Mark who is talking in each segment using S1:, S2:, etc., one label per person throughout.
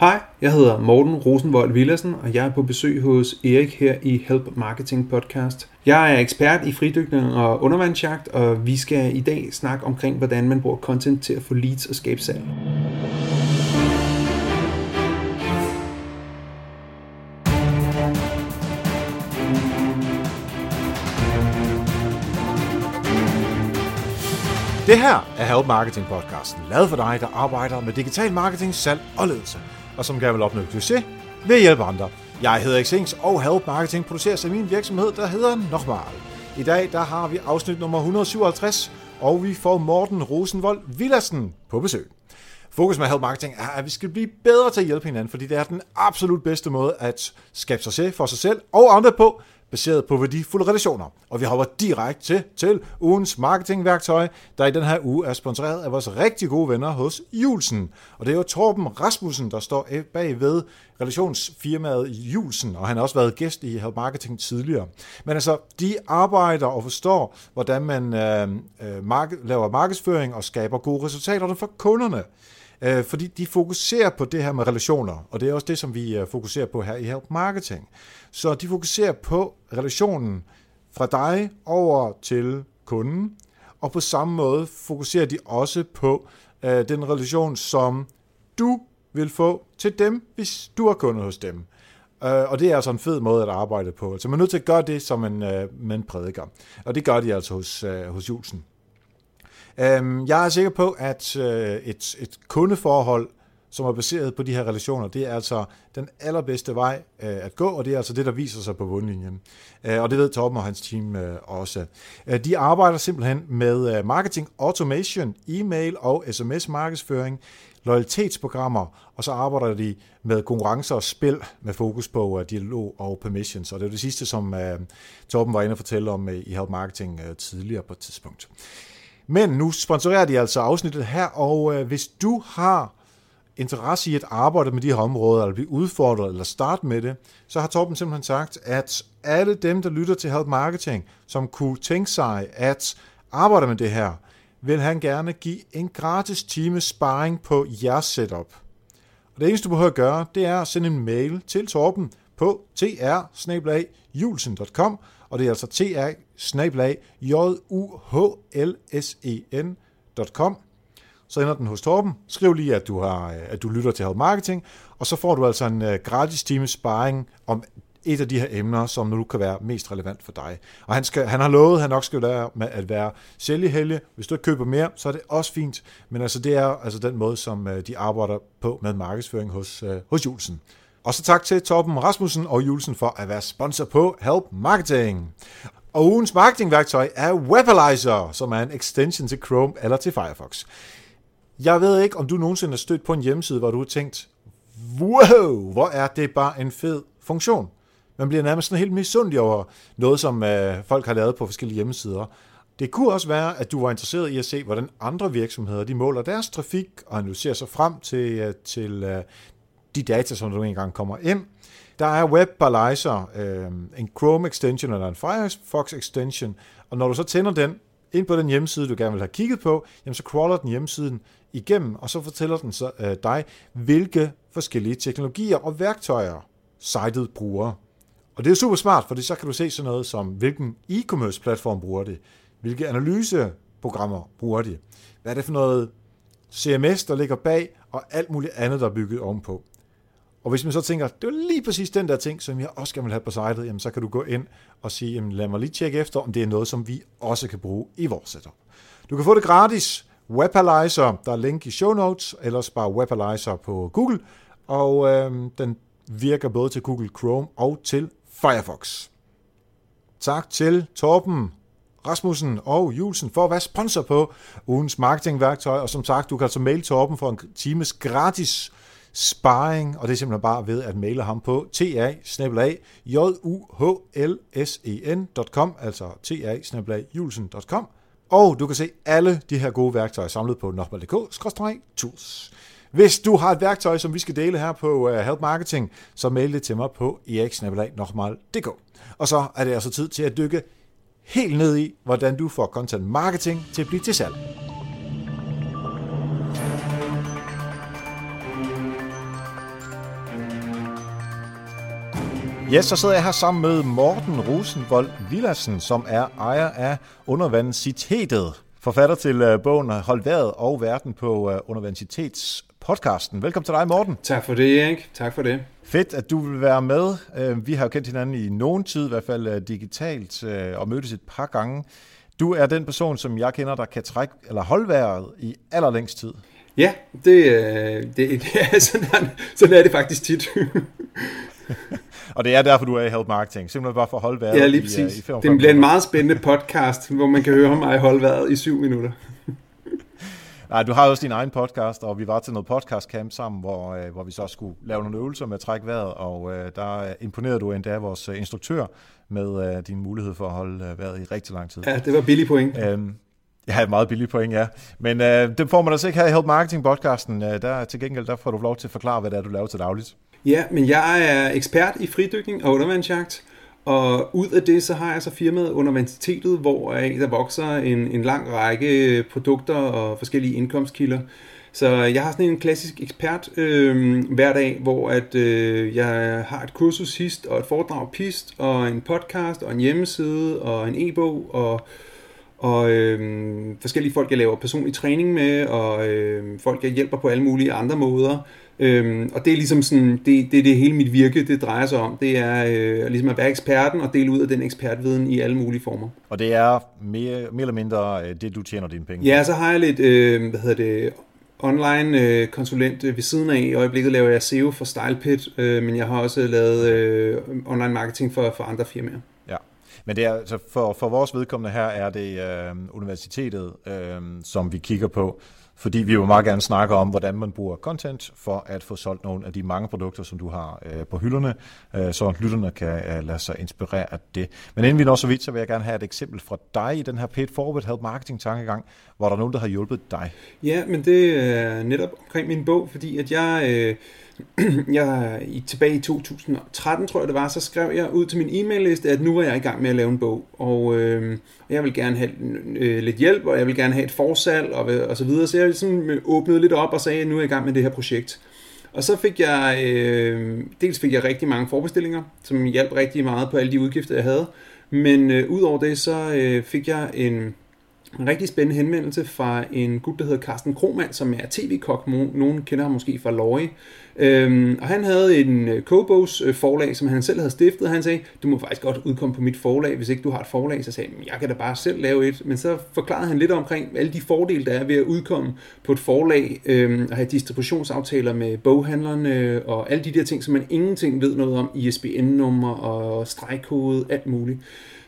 S1: Hej, jeg hedder Morten Rosenvold Villersen, og jeg er på besøg hos Erik her i Help Marketing Podcast. Jeg er ekspert i fridykning og undervandsjagt, og vi skal i dag snakke omkring, hvordan man bruger content til at få leads og skabe salg.
S2: Det her er Help Marketing podcasten, lavet for dig, der arbejder med digital marketing, salg og ledelse, og som gerne vil opnå succes ved at hjælpe andre. Jeg hedder Xings, og Help Marketing produceres af min virksomhed, der hedder Nochmal. I dag der har vi afsnit nummer 157, og vi får Morten Rosenvold Villersen på besøg. Fokus med Help Marketing er, at vi skal blive bedre til at hjælpe hinanden, fordi det er den absolut bedste måde at skabe succes for sig selv og andre på, baseret på værdifulde relationer. Og vi hopper direkte til, til ugens marketingværktøj, der i den her uge er sponsoreret af vores rigtig gode venner hos Julsen. Og det er jo Torben Rasmussen, der står bag ved relationsfirmaet Julsen, og han har også været gæst i Help Marketing tidligere. Men altså, de arbejder og forstår, hvordan man øh, øh, mark- laver markedsføring og skaber gode resultater for kunderne øh, fordi de fokuserer på det her med relationer, og det er også det, som vi øh, fokuserer på her i Help Marketing. Så de fokuserer på relationen fra dig over til kunden, og på samme måde fokuserer de også på øh, den relation, som du vil få til dem, hvis du er kunde hos dem. Øh, og det er altså en fed måde at arbejde på. Altså man er nødt til at gøre det som en, uh, øh, prædiker. Og det gør de altså hos, øh, hos Julsen. Um, jeg er sikker på, at øh, et, et kundeforhold som er baseret på de her relationer, det er altså den allerbedste vej øh, at gå, og det er altså det, der viser sig på bundlinjen. Øh, og det ved Torben og hans team øh, også. Øh, de arbejder simpelthen med øh, marketing automation, e-mail og sms-markedsføring, loyalitetsprogrammer, og så arbejder de med konkurrencer og spil med fokus på uh, dialog og permissions. Og det er det sidste, som uh, Torben var inde og fortælle om uh, i Help Marketing uh, tidligere på et tidspunkt. Men nu sponsorerer de altså afsnittet her, og øh, hvis du har interesse i at arbejde med de her områder, eller blive udfordret, eller starte med det, så har Torben simpelthen sagt, at alle dem, der lytter til Help Marketing, som kunne tænke sig at arbejde med det her, vil han gerne give en gratis time sparring på jeres setup. Og det eneste, du behøver at gøre, det er at sende en mail til Torben på tr og det er altså tr juhlsen.com så ender den hos Torben. Skriv lige, at du, har, øh, at du lytter til Help Marketing, og så får du altså en øh, gratis time sparring om et af de her emner, som nu kan være mest relevant for dig. Og han, skal, han har lovet, at han nok skal være med at være sælgehelge. Hvis du ikke køber mere, så er det også fint. Men altså, det er altså den måde, som øh, de arbejder på med markedsføring hos, hos Julesen. Og så tak til Torben Rasmussen og Julesen for at være sponsor på Help Marketing. Og ugens marketingværktøj er Webalizer, som er en extension til Chrome eller til Firefox. Jeg ved ikke, om du nogensinde har stødt på en hjemmeside, hvor du har tænkt, wow, hvor er det bare en fed funktion. Man bliver nærmest sådan helt misundelig over noget, som øh, folk har lavet på forskellige hjemmesider. Det kunne også være, at du var interesseret i at se, hvordan andre virksomheder de måler deres trafik og analyserer sig frem til, øh, til øh, de data, som du engang kommer ind. Der er WebBalizer, øh, en Chrome extension eller en Firefox extension, og når du så tænder den, ind på den hjemmeside, du gerne vil have kigget på, jamen så crawler den hjemmesiden igennem, og så fortæller den så, øh, dig, hvilke forskellige teknologier og værktøjer sitet bruger. Og det er super smart, for så kan du se sådan noget som, hvilken e-commerce platform bruger det, hvilke analyseprogrammer bruger de, hvad er det for noget CMS, der ligger bag, og alt muligt andet, der er bygget ovenpå. Og hvis man så tænker, det er lige præcis den der ting, som jeg også gerne vil have på sitet, jamen så kan du gå ind og sige, jamen lad mig lige tjekke efter, om det er noget, som vi også kan bruge i vores setup. Du kan få det gratis. Webalizer, der er link i show notes, ellers bare Webalizer på Google, og øh, den virker både til Google Chrome og til Firefox. Tak til Torben Rasmussen og Julsen for at være sponsor på ugens marketingværktøj, og som sagt, du kan altså mail Torben for en times gratis sparring, og det er simpelthen bare ved at maile ham på ta juhlsen.com, altså ta julsen.com, og du kan se alle de her gode værktøjer samlet på nokmal.dk-tools. Hvis du har et værktøj, som vi skal dele her på uh, Help Marketing, så mail det til mig på eriksnabelag.dk. Og så er det altså tid til at dykke helt ned i, hvordan du får content marketing til at blive til salg. Ja, så sidder jeg her sammen med Morten Rosenvold Villassen, som er ejer af Universitetet. Forfatter til uh, bogen Hold vejret og verden på uh, Universitetspodcasten. Velkommen til dig, Morten.
S1: Tak for det, Erik. Tak for det.
S2: Fedt, at du vil være med. Uh, vi har jo kendt hinanden i nogen tid, i hvert fald digitalt, og mødtes et par gange. Du er den person, som jeg kender, der kan trække eller holde vejret i allerlængst tid.
S1: Ja, det, det, det er sådan, sådan er det faktisk tit.
S2: og det er derfor, du er i Help Marketing. Simpelthen bare for at holde vejret
S1: ja, lige præcis. i, i 45 Det bliver en meget spændende podcast, hvor man kan høre mig holde vejret i syv minutter.
S2: Nej, du har også din egen podcast, og vi var til noget podcast camp sammen, hvor, øh, hvor vi så skulle lave nogle øvelser med at trække vejret, og øh, der imponerede du endda vores øh, instruktør med øh, din mulighed for at holde øh, vejret i rigtig lang tid.
S1: Ja, det var billig point.
S2: Øhm, Ja, et meget billigt point, ja. Men øh, det får man altså ikke her i Help Marketing podcasten. Øh, der til gengæld der får du lov til at forklare, hvad det er, du laver til dagligt.
S1: Ja, men jeg er ekspert i fridykning og undervandsjagt, og ud af det, så har jeg så firmaet Undervanditetet, hvor der vokser en, en lang række produkter og forskellige indkomstkilder. Så jeg har sådan en klassisk ekspert øh, hver dag, hvor at øh, jeg har et kursus sidst, og et foredrag pist, og en podcast, og en hjemmeside, og en e-bog, og og øh, forskellige folk, jeg laver personlig træning med, og øh, folk, jeg hjælper på alle mulige andre måder. Øhm, og det er ligesom sådan, det, det er det hele mit virke, det drejer sig om. Det er øh, ligesom at være eksperten og dele ud af den ekspertviden i alle mulige former.
S2: Og det er mere, mere eller mindre øh, det, du tjener dine penge
S1: Ja, så har jeg lidt, øh, hvad hedder det, online øh, konsulent øh, ved siden af. I øjeblikket laver jeg SEO for StylePit, øh, men jeg har også lavet øh, online marketing for, for andre firmaer.
S2: Ja. Men det er, altså for, for vores vedkommende her er det øh, universitetet, øh, som vi kigger på. Fordi vi vil meget gerne snakke om, hvordan man bruger content for at få solgt nogle af de mange produkter, som du har øh, på hylderne, øh, så lytterne kan øh, lade sig inspirere af det. Men inden vi når så vidt, så vil jeg gerne have et eksempel fra dig i den her paid forward help marketing tankegang, hvor der er nogen, der har hjulpet dig.
S1: Ja, men det er netop omkring min bog, fordi at jeg... Øh jeg, i, tilbage i 2013, tror jeg det var, så skrev jeg ud til min e-mail-liste, at nu var jeg i gang med at lave en bog, og øh, jeg vil gerne have øh, lidt hjælp, og jeg vil gerne have et forsalg, og, og så videre. Så jeg ligesom øh, åbnede lidt op og sagde, at nu er jeg i gang med det her projekt. Og så fik jeg, øh, dels fik jeg rigtig mange forbestillinger, som hjalp rigtig meget på alle de udgifter, jeg havde. Men øh, udover det, så øh, fik jeg en, en rigtig spændende henvendelse fra en gut, der hedder Carsten Kromand, som er tv-kok. Nogen kender ham måske fra Løje. Øhm, og han havde en øh, Kobos øh, forlag, som han selv havde stiftet, og han sagde, du må faktisk godt udkomme på mit forlag, hvis ikke du har et forlag. Så sagde jeg, jeg kan da bare selv lave et. Men så forklarede han lidt omkring alle de fordele, der er ved at udkomme på et forlag, øhm, og have distributionsaftaler med boghandlerne, og alle de der ting, som man ingenting ved noget om, ISBN-nummer og stregkode, alt muligt.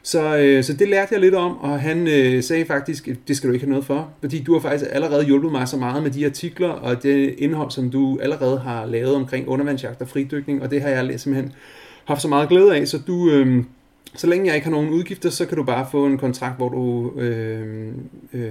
S1: Så, øh, så det lærte jeg lidt om, og han øh, sagde faktisk, det skal du ikke have noget for, fordi du har faktisk allerede hjulpet mig så meget med de artikler og det indhold, som du allerede har lavet omkring undervandsjagt og fridykning, og det har jeg simpelthen haft så meget glæde af, så du... Øh, så længe jeg ikke har nogen udgifter, så kan du bare få en kontrakt, hvor du øh, øh,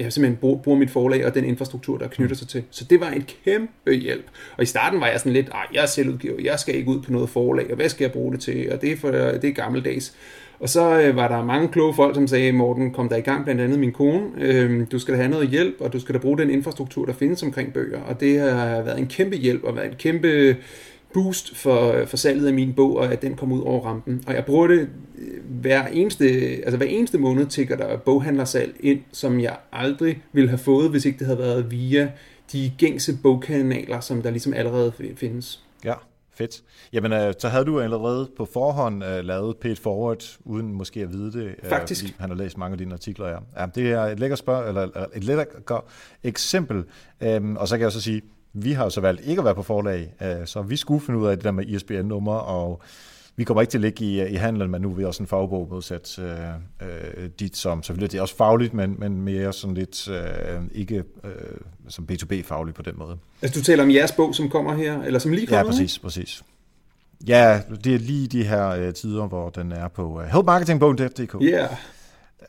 S1: ja, simpelthen bruger, bruger mit forlag og den infrastruktur, der knytter sig til. Så det var en kæmpe hjælp. Og i starten var jeg sådan lidt, jeg er selvudgiver, jeg skal ikke ud på noget forlag, og hvad skal jeg bruge det til? Og det er, for, det er gammeldags. Og så øh, var der mange kloge folk, som sagde, Morten, kom der i gang, blandt andet min kone. Øh, du skal da have noget hjælp, og du skal da bruge den infrastruktur, der findes omkring bøger. Og det har været en kæmpe hjælp, og været en kæmpe boost for, for salget af min bog, og at den kom ud over rampen. Og jeg bruger det øh, hver eneste, altså hver eneste måned tigger der boghandlersalg ind, som jeg aldrig ville have fået, hvis ikke det havde været via de gængse bogkanaler, som der ligesom allerede findes.
S2: Ja, Fedt. Jamen, øh, så havde du allerede på forhånd øh, lavet paid forward, uden måske at vide det.
S1: Øh, Faktisk.
S2: Han har læst mange af dine artikler, ja. ja det er et lækkert spørg, eller, eller et lækkert eksempel. Øhm, og så kan jeg så sige, vi har så valgt ikke at være på forlag, øh, så vi skulle finde ud af det der med ISBN-nummer og vi kommer ikke til at ligge i, i handlen, men nu er vi også en fagbog modsat øh, øh, dit, som selvfølgelig det er også fagligt, men, men mere sådan lidt øh, ikke øh, som B2B-fagligt på den måde.
S1: Altså du taler om jeres bog, som kommer her, eller som lige kommer?
S2: Ja, præcis, præcis. Ja, det er lige de her øh, tider, hvor den er på uh, helpmarketingbogen.dk.
S1: Ja. Yeah.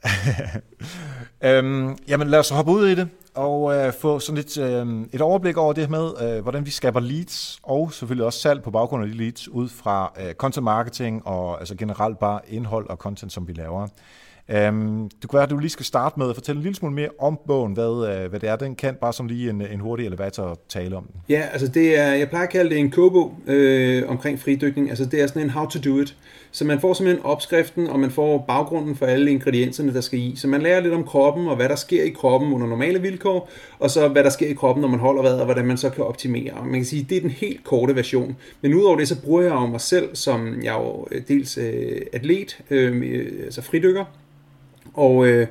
S2: øhm, jamen lad os hoppe ud i det og øh, få sådan lidt øh, et overblik over det med, øh, hvordan vi skaber leads, og selvfølgelig også salg på baggrund af de leads, ud fra øh, content marketing og altså generelt bare indhold og content, som vi laver. Øhm, um, det kunne være, at du lige skal starte med at fortælle en lille smule mere om bogen, hvad, øh, hvad det er, den kan, bare som lige en, en hurtig elevator tale om den.
S1: Ja, altså det er, jeg plejer at kalde det en kobo øh, omkring fridykning. Altså det er sådan en how to do it. Så man får simpelthen opskriften, og man får baggrunden for alle ingredienserne, der skal i. Så man lærer lidt om kroppen, og hvad der sker i kroppen under normale vilkår, og så hvad der sker i kroppen, når man holder vejret, og hvordan man så kan optimere. Man kan sige, det er den helt korte version. Men udover det, så bruger jeg jo mig selv, som jeg er jo øh, dels øh, atlet, øh, altså fridykker, og øh,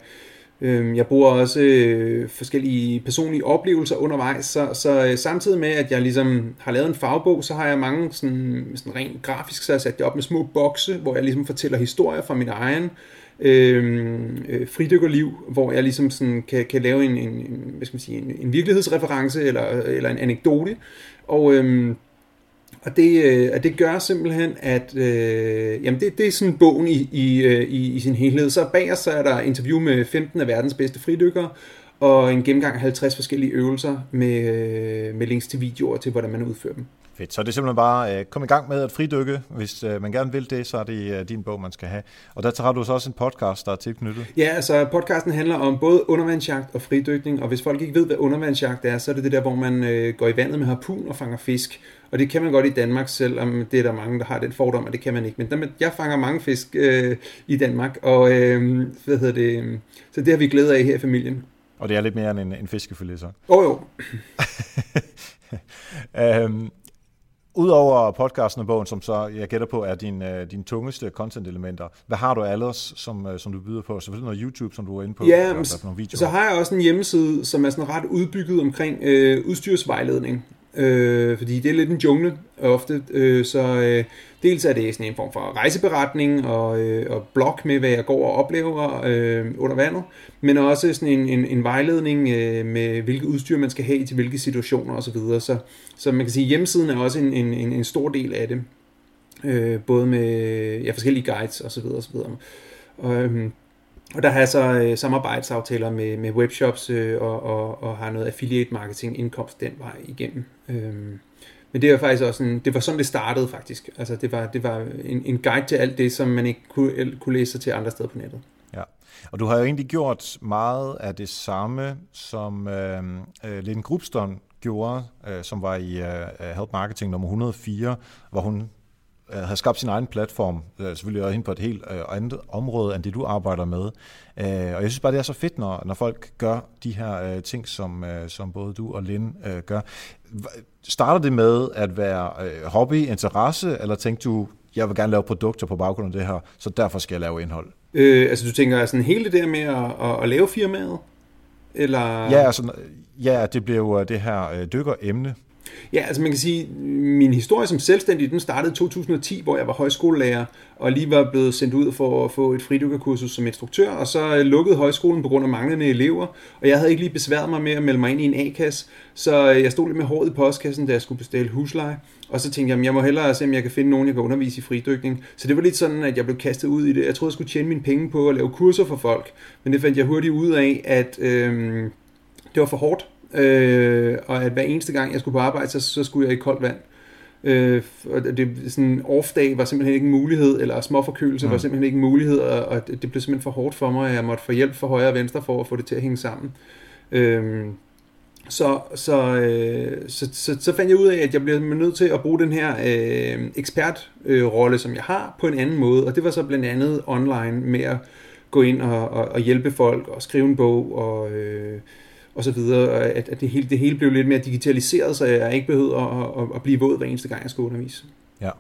S1: øh, jeg bruger også øh, forskellige personlige oplevelser undervejs, så, så øh, samtidig med, at jeg ligesom har lavet en fagbog, så har jeg mange sådan, sådan rent grafisk, så jeg sat det op med små bokse, hvor jeg ligesom fortæller historier fra min egen øh, øh, fridykkerliv, hvor jeg ligesom sådan kan, kan lave en, en, en, hvad skal man sige, en, en virkelighedsreference eller, eller en anekdote. Og øh, og det, øh, og det gør simpelthen, at øh, jamen det, det er sådan bogen i, i, øh, i, i sin helhed. Så bag os så er der interview med 15 af verdens bedste fridykkere, og en gennemgang af 50 forskellige øvelser med, øh, med links til videoer til, hvordan man udfører dem.
S2: Fedt. Så det er simpelthen bare øh, kom i gang med at fridykke. Hvis øh, man gerne vil det, så er det øh, din bog, man skal have. Og der har du så også en podcast, der er tilknyttet.
S1: Ja, altså podcasten handler om både undervandsjagt og fridykning. Og hvis folk ikke ved, hvad undervandsjagt er, så er det det der, hvor man øh, går i vandet med harpun og fanger fisk. Og det kan man godt i Danmark, selvom det er der mange, der har den fordom, at det kan man ikke. Men der, jeg fanger mange fisk øh, i Danmark, og øh, hvad hedder det, så det har vi glædet af her i familien.
S2: Og det er lidt mere end en, en fiskefilet, så?
S1: Åh oh, jo.
S2: øhm, Udover podcasten og bogen, som så jeg gætter på er din, uh, din tungeste content-elementer, hvad har du ellers, som, uh, som du byder på? Selvfølgelig noget YouTube, som du er inde på?
S1: Ja, eller, nogle videoer. så har jeg også en hjemmeside, som er sådan ret udbygget omkring øh, udstyrsvejledning øh, fordi det er lidt en jungle øh, ofte, øh, så øh, dels er det sådan en form for rejseberetning og, øh, og blog med, hvad jeg går og oplever øh, under vandet, men også sådan en, en, en vejledning øh, med, hvilke udstyr man skal have til hvilke situationer osv. Så, videre. så, så man kan sige, at hjemmesiden er også en, en, en, en stor del af det, øh, både med ja, forskellige guides osv. osv. Og, øh, og der har jeg så øh, samarbejdsaftaler med, med webshops øh, og, og, og har noget affiliate marketing indkomst den vej igennem. Øhm, men det var faktisk også en, det var sådan det startede faktisk. Altså det var, det var en, en guide til alt det, som man ikke kunne, kunne læse sig til andre steder på nettet.
S2: Ja, og du har jo egentlig gjort meget af det samme, som øh, øh Lynn Grubston gjorde, øh, som var i øh, Help Marketing nummer 104, hvor hun øh, havde skabt sin egen platform, øh, selvfølgelig også hen på et helt øh, andet område, end det du arbejder med. Øh, og jeg synes bare, det er så fedt, når, når folk gør de her øh, ting, som, øh, som både du og Lin øh, gør. Starter det med at være øh, hobby, interesse, eller tænkte du, jeg vil gerne lave produkter på baggrund af det her, så derfor skal jeg lave indhold?
S1: Øh, altså du tænker sådan hele det der med at, at, at lave firmaet? Eller?
S2: Ja, altså, ja, det blev jo det her øh, dykkeremne,
S1: Ja, altså man kan sige, min historie som selvstændig, den startede i 2010, hvor jeg var højskolelærer, og lige var blevet sendt ud for at få et fridykkerkursus som instruktør, og så øh, lukkede højskolen på grund af manglende elever, og jeg havde ikke lige besværet mig med at melde mig ind i en A-kasse, så øh, jeg stod lidt med håret i postkassen, da jeg skulle bestille husleje, og så tænkte jeg, jeg må hellere se, om jeg kan finde nogen, jeg kan undervise i fridykning. Så det var lidt sådan, at jeg blev kastet ud i det. Jeg troede, jeg skulle tjene mine penge på at lave kurser for folk, men det fandt jeg hurtigt ud af, at øh, det var for hårdt Øh, og at hver eneste gang, jeg skulle på arbejde, så, så skulle jeg i koldt vand. Øh, og det, sådan off-dag var simpelthen ikke en mulighed, eller småforkølelse mm. var simpelthen ikke en mulighed, og, og det, det blev simpelthen for hårdt for mig, at jeg måtte få hjælp fra højre og venstre for at få det til at hænge sammen. Øh, så, så, øh, så, så, så fandt jeg ud af, at jeg blev nødt til at bruge den her øh, ekspertrolle, øh, som jeg har, på en anden måde. Og det var så blandt andet online med at gå ind og, og, og hjælpe folk og skrive en bog og... Øh, og så videre, at, at det, hele, det hele blev lidt mere digitaliseret, så jeg ikke behøvede at, at, at blive våd hver eneste gang, jeg skulle undervise.
S2: Ja.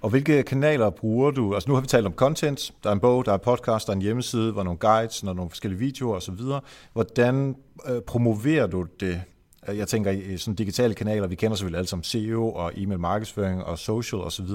S2: Og hvilke kanaler bruger du? Altså nu har vi talt om content, der er en bog, der er podcast, der er en hjemmeside, hvor nogle guides, der er nogle forskellige videoer osv. Hvordan øh, promoverer du det? Jeg tænker i sådan digitale kanaler, vi kender selvfølgelig alle som SEO og e-mail markedsføring og social osv.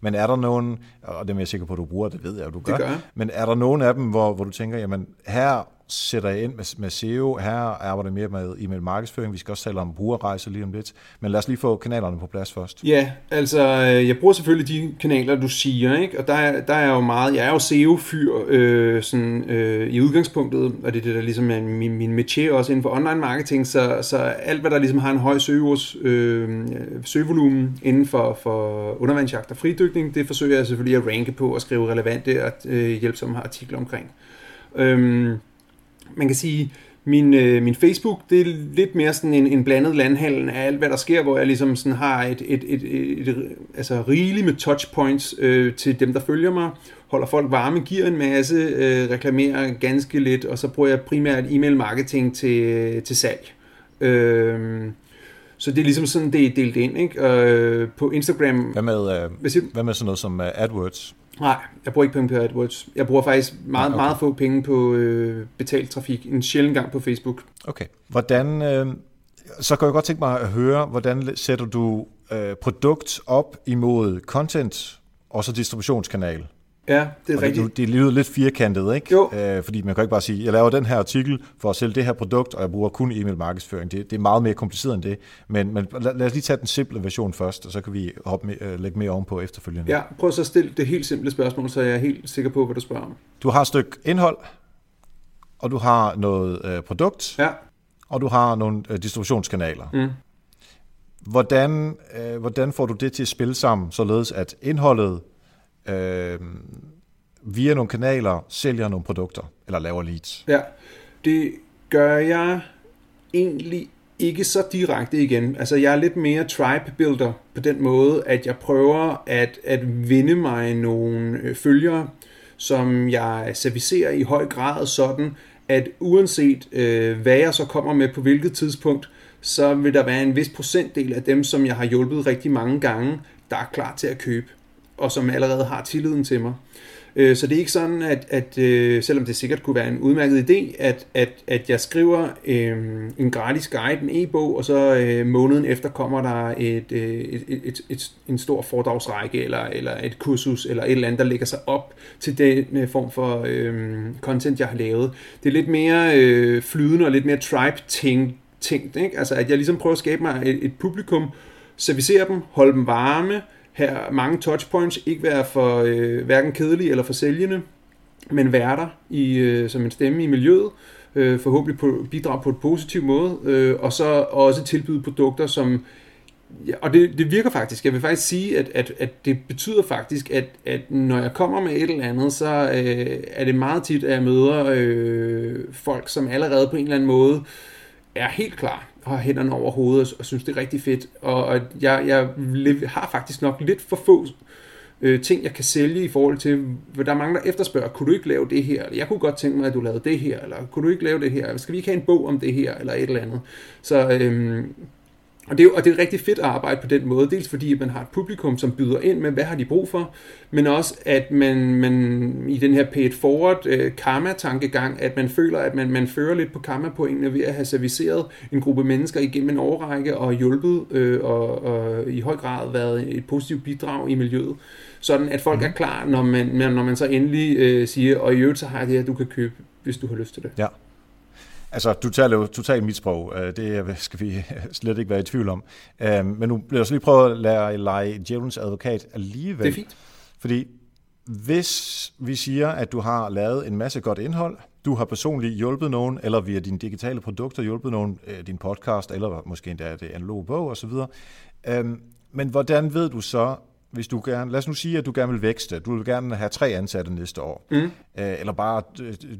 S2: Men er der nogen, og det er jeg sikker på, at du bruger, det ved jeg, at du gør,
S1: det gør.
S2: men er der nogen af dem, hvor, hvor du tænker, jamen her sætter jeg ind med, med SEO. Her arbejder jeg mere med e-mail markedsføring. Vi skal også tale om brugerrejser lige om lidt. Men lad os lige få kanalerne på plads først.
S1: Ja, altså øh, jeg bruger selvfølgelig de kanaler, du siger. Ikke? Og der, der er jo meget, jeg er jo SEO-fyr øh, sådan, øh, i udgangspunktet, og det er det, der ligesom er min, min métier også inden for online marketing. Så, så alt, hvad der ligesom har en høj søgeords, øh, søgevolumen inden for, for undervandsjagt og fridykning, det forsøger jeg selvfølgelig at ranke på og skrive relevante og øh, hjælpsomme artikler omkring. Øhm, man kan sige, min, øh, min Facebook, det er lidt mere sådan en, en blandet landhandel af alt, hvad der sker, hvor jeg ligesom sådan har et, et, et, et, et altså rigeligt med touchpoints øh, til dem, der følger mig, holder folk varme, giver en masse, øh, reklamerer ganske lidt, og så bruger jeg primært e-mail marketing til, til salg. Øh, så det er ligesom sådan, det er delt ind. Ikke? Og øh, på Instagram...
S2: Hvad med, øh, hvad, hvad med sådan noget som uh, AdWords?
S1: Nej, jeg bruger ikke penge på AdWords. Jeg bruger faktisk meget, okay. meget få penge på øh, betalt trafik. En sjældent gang på Facebook.
S2: Okay. Hvordan... Øh, så kan jeg godt tænke mig at høre, hvordan sætter du øh, produkt op imod content og så distributionskanal?
S1: Ja, det er og rigtigt.
S2: Det, det lyder lidt firkantet, ikke?
S1: Jo.
S2: Øh, fordi man kan ikke bare sige, jeg laver den her artikel for at sælge det her produkt, og jeg bruger kun e-mail markedsføring. Det, det er meget mere kompliceret end det. Men, men lad, lad os lige tage den simple version først, og så kan vi hoppe med, øh, lægge mere ovenpå efterfølgende.
S1: Ja, prøv så at stille det helt simple spørgsmål, så jeg er helt sikker på, hvad du spørger om.
S2: Du har et stykke indhold, og du har noget øh, produkt,
S1: ja.
S2: og du har nogle øh, distributionskanaler.
S1: Mm.
S2: Hvordan, øh, hvordan får du det til at spille sammen, således at indholdet øh, via nogle kanaler sælger nogle produkter, eller laver leads?
S1: Ja, det gør jeg egentlig ikke så direkte igen. Altså jeg er lidt mere tribe builder på den måde, at jeg prøver at, at vinde mig nogle øh, følgere, som jeg servicerer i høj grad sådan, at uanset øh, hvad jeg så kommer med på hvilket tidspunkt, så vil der være en vis procentdel af dem, som jeg har hjulpet rigtig mange gange, der er klar til at købe og som allerede har tilliden til mig. Øh, så det er ikke sådan, at, at øh, selvom det sikkert kunne være en udmærket idé, at, at, at jeg skriver øh, en gratis guide, en e-bog, og så øh, måneden efter kommer der et, øh, et, et, et, et, en stor foredragsrække, eller, eller et kursus, eller et eller andet, der lægger sig op til den øh, form for øh, content, jeg har lavet. Det er lidt mere øh, flydende og lidt mere tribe-tænkt, tænkt, ikke? Altså at jeg ligesom prøver at skabe mig et, et publikum, servicere dem, holde dem varme, her mange touchpoints, ikke være for øh, hverken kedelige eller for sælgende, men være der i, øh, som en stemme i miljøet, øh, forhåbentlig på, bidrage på et positiv måde, øh, og så også tilbyde produkter, som Ja, og det, det virker faktisk. Jeg vil faktisk sige, at, at, at det betyder faktisk, at, at når jeg kommer med et eller andet, så øh, er det meget tit, at jeg møder øh, folk, som allerede på en eller anden måde er helt klar har hænderne over hovedet og synes, det er rigtig fedt. Og, og jeg, jeg har faktisk nok lidt for få øh, ting, jeg kan sælge i forhold til, hvad der mangler efterspørger, kunne du ikke lave det her? Eller jeg kunne godt tænke mig, at du lavede det her, eller kunne du ikke lave det her? Skal vi ikke have en bog om det her, eller et eller andet? Så øh, og det, er, og det er rigtig fedt at arbejde på den måde, dels fordi man har et publikum, som byder ind med, hvad har de brug for, men også at man, man i den her pay forward uh, karma-tankegang, at man føler, at man, man fører lidt på karma-pointene ved at have serviceret en gruppe mennesker igennem en årrække og hjulpet uh, og, og i høj grad været et positivt bidrag i miljøet. Sådan at folk mm. er klar, når man, når man så endelig uh, siger, og i øvrigt så har jeg det her, du kan købe, hvis du har lyst til det.
S2: Ja. Altså, du taler jo totalt mit sprog. Øh, det skal vi slet ikke være i tvivl om. Øh, men nu bliver jeg så lige prøve at lære lege djævelens advokat alligevel.
S1: Det er fint.
S2: Fordi hvis vi siger, at du har lavet en masse godt indhold, du har personligt hjulpet nogen, eller via dine digitale produkter hjulpet nogen, øh, din podcast, eller måske endda det analoge bog osv., men hvordan ved du så, hvis du gerne, lad os nu sige, at du gerne vil vækste, du vil gerne have tre ansatte næste år,
S1: mm. øh,
S2: eller bare,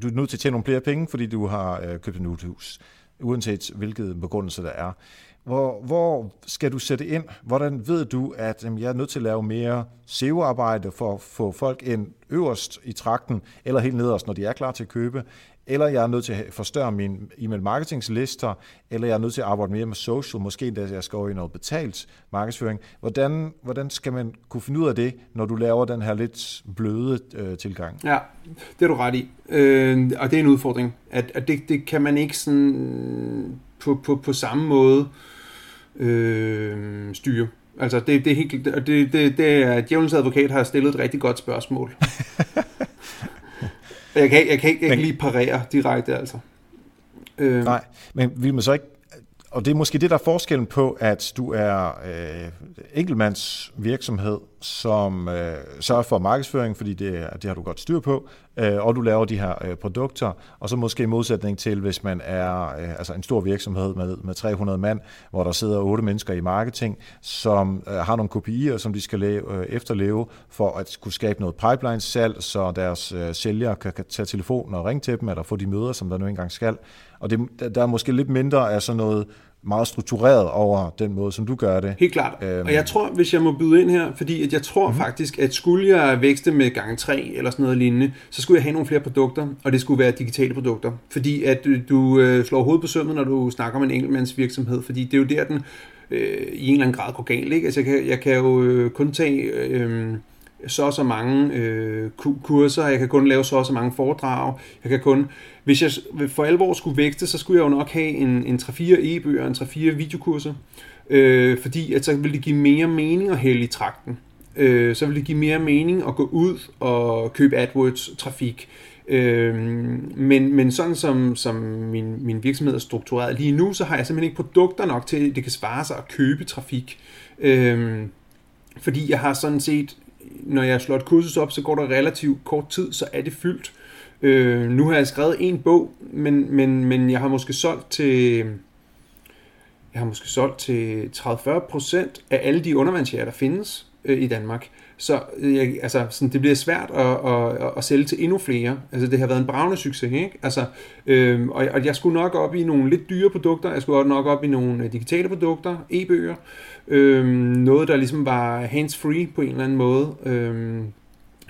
S2: du er nødt til at tjene nogle flere penge, fordi du har øh, købt et nyt hus, uanset hvilket begrundelse der er. Hvor, hvor skal du sætte ind? Hvordan ved du, at jamen, jeg er nødt til at lave mere SEO-arbejde for at få folk ind øverst i trakten, eller helt nederst, når de er klar til at købe? Eller jeg er nødt til at forstørre mine e-mail marketingslister, eller jeg er nødt til at arbejde mere med social, måske endda jeg skal over i noget betalt markedsføring. Hvordan, hvordan skal man kunne finde ud af det, når du laver den her lidt bløde øh, tilgang?
S1: Ja, det er du ret i. Øh, og det er en udfordring. At, at det, det kan man ikke sådan på, på, på samme måde øh, styre. Altså det, det er helt det, det, det er, djævelens advokat har stillet et rigtig godt spørgsmål. Jeg kan, jeg kan ikke, jeg kan lige parere direkte, altså.
S2: Øh. Nej, men vil man så ikke... Og det er måske det, der er forskellen på, at du er øh, enkeltmands virksomhed, som øh, sørger for markedsføring, fordi det, det har du godt styr på, øh, og du laver de her øh, produkter, og så måske i modsætning til, hvis man er øh, altså en stor virksomhed med, med 300 mand, hvor der sidder otte mennesker i marketing, som øh, har nogle kopier, som de skal lave, øh, efterleve for at kunne skabe noget pipeline-salg, så deres øh, sælgere kan, kan tage telefonen og ringe til dem, eller få de møder, som der nu engang skal. Og det, der er måske lidt mindre af sådan noget meget struktureret over den måde, som du gør det.
S1: Helt klart. Øhm. Og jeg tror, hvis jeg må byde ind her, fordi at jeg tror mm-hmm. faktisk, at skulle jeg vækste med gang 3 eller sådan noget lignende, så skulle jeg have nogle flere produkter, og det skulle være digitale produkter. Fordi at du, du øh, slår hovedet på sømmet, når du snakker om en enkeltmandsvirksomhed, fordi det er jo der, den øh, i en eller anden grad går galt. Ikke? Altså, jeg, kan, jeg kan jo øh, kun tage... Øh, så og så mange øh, kurser, jeg kan kun lave så og så mange foredrag, jeg kan kun, hvis jeg for alvor skulle vækste, så skulle jeg jo nok have en, en 3-4 e-bøger, en 3-4 videokurser, øh, fordi at så ville det give mere mening at hælde i trakten. Øh, så ville det give mere mening at gå ud og købe AdWords-trafik. Øh, men, men sådan som, som min, min virksomhed er struktureret lige nu, så har jeg simpelthen ikke produkter nok til, at det kan svare sig at købe trafik. Øh, fordi jeg har sådan set når jeg slår et kursus op, så går der relativt kort tid, så er det fyldt. Øh, nu har jeg skrevet en bog, men, men, men jeg har måske solgt til jeg har måske solgt til 30-40% af alle de undervandsjæger, der findes øh, i Danmark. Så øh, jeg, altså, sådan, det bliver svært at, at, at, sælge til endnu flere. Altså, det har været en bravende succes, ikke? Altså, øh, og, og jeg skulle nok op i nogle lidt dyre produkter, jeg skulle nok op i nogle øh, digitale produkter, e-bøger, øh, noget, der ligesom var hands-free på en eller anden måde. Øh,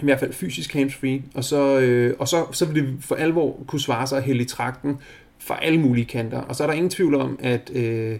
S1: i hvert fald fysisk hands-free, og så, øh, og så, så vil det for alvor kunne svare sig helt i trakten fra alle mulige kanter. Og så er der ingen tvivl om, at, øh,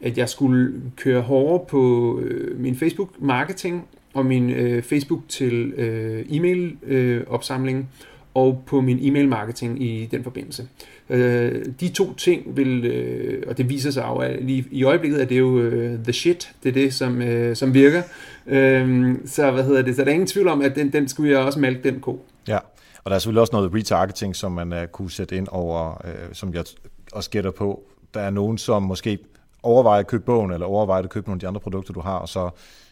S1: at jeg skulle køre hårdere på øh, min Facebook-marketing, og min øh, Facebook til øh, e-mail øh, opsamling og på min e-mail marketing i den forbindelse. Øh, de to ting vil, øh, og det viser sig jo at lige i øjeblikket, er det jo øh, the shit, det er det, som, øh, som virker. Øh, så hvad hedder det, så der er ingen tvivl om, at den, den skulle jeg også malke den ko.
S2: Ja, og der er selvfølgelig også noget retargeting, som man uh, kunne sætte ind over, uh, som jeg også gætter på. Der er nogen, som måske overveje at købe bogen, eller overveje at købe nogle af de andre produkter, du har, og så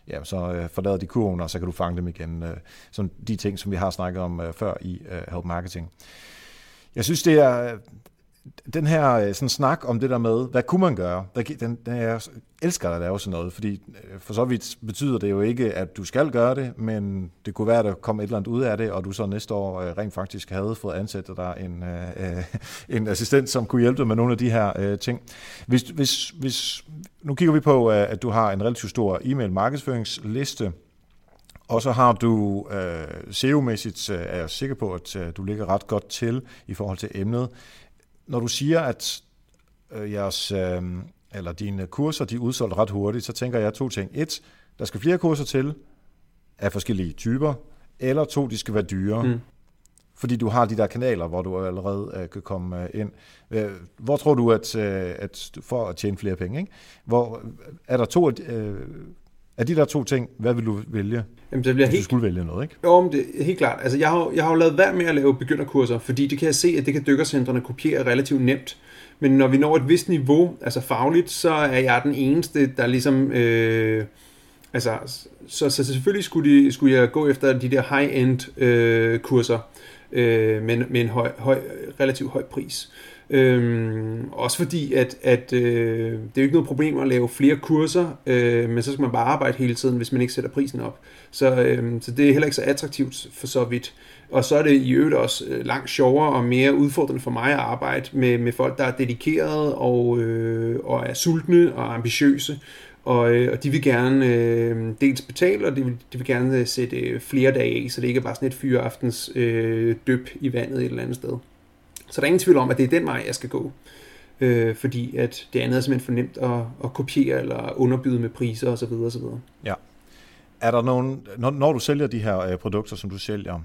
S2: ja, så øh, forlader de kurven, og så kan du fange dem igen. Øh, sådan de ting, som vi har snakket om øh, før i øh, Help Marketing. Jeg synes, det er, den her øh, sådan snak om det der med, hvad kunne man gøre, der, den, den, jeg elsker at lave sådan noget, fordi øh, for så vidt betyder det jo ikke, at du skal gøre det, men det kunne være, at der kom et eller andet ud af det, og du så næste år øh, rent faktisk havde fået ansat dig en, en assistent, som kunne hjælpe dig med nogle af de her ting. Hvis, hvis, hvis, nu kigger vi på, at du har en relativt stor e-mail markedsføringsliste, og så har du øh, SEO-mæssigt, er jeg sikker på, at du ligger ret godt til i forhold til emnet når du siger, at øh, jeres, øh, eller dine kurser de er udsolgt ret hurtigt, så tænker jeg to ting. Et, der skal flere kurser til af forskellige typer, eller to, de skal være dyre. Mm. Fordi du har de der kanaler, hvor du allerede øh, kan komme øh, ind. Øh, hvor tror du, at, øh, at for at tjene flere penge, ikke? Hvor, er der to øh, af de der to ting, hvad vil du vælge?
S1: Jamen, det bliver
S2: helt... du skulle vælge noget, ikke?
S1: Jo, men det er helt klart. Altså, jeg har, jeg har jo lavet værd med at lave begynderkurser, fordi det kan jeg se, at det kan dykkercentrene kopiere relativt nemt. Men når vi når et vist niveau, altså fagligt, så er jeg den eneste, der ligesom... Øh, altså, så, så selvfølgelig skulle, de, skulle jeg gå efter de der high-end øh, kurser øh, med, med en høj, høj, relativt høj pris. Øhm, også fordi, at, at øh, det er jo ikke noget problem at lave flere kurser, øh, men så skal man bare arbejde hele tiden, hvis man ikke sætter prisen op. Så, øh, så det er heller ikke så attraktivt for så vidt. Og så er det i øvrigt også øh, langt sjovere og mere udfordrende for mig at arbejde med, med folk, der er dedikerede og, øh, og er sultne og ambitiøse. Og, øh, og de vil gerne øh, dels betale, og de vil, de vil gerne øh, sætte øh, flere dage af, så det ikke er bare sådan et fyreaftens øh, døb i vandet et eller andet sted. Så der er ingen tvivl om, at det er den vej, jeg skal gå. Øh, fordi at det andet er simpelthen for nemt at, at kopiere eller underbyde med priser osv. osv.
S2: Ja. Er der nogen, når, når du sælger de her øh, produkter, som du sælger,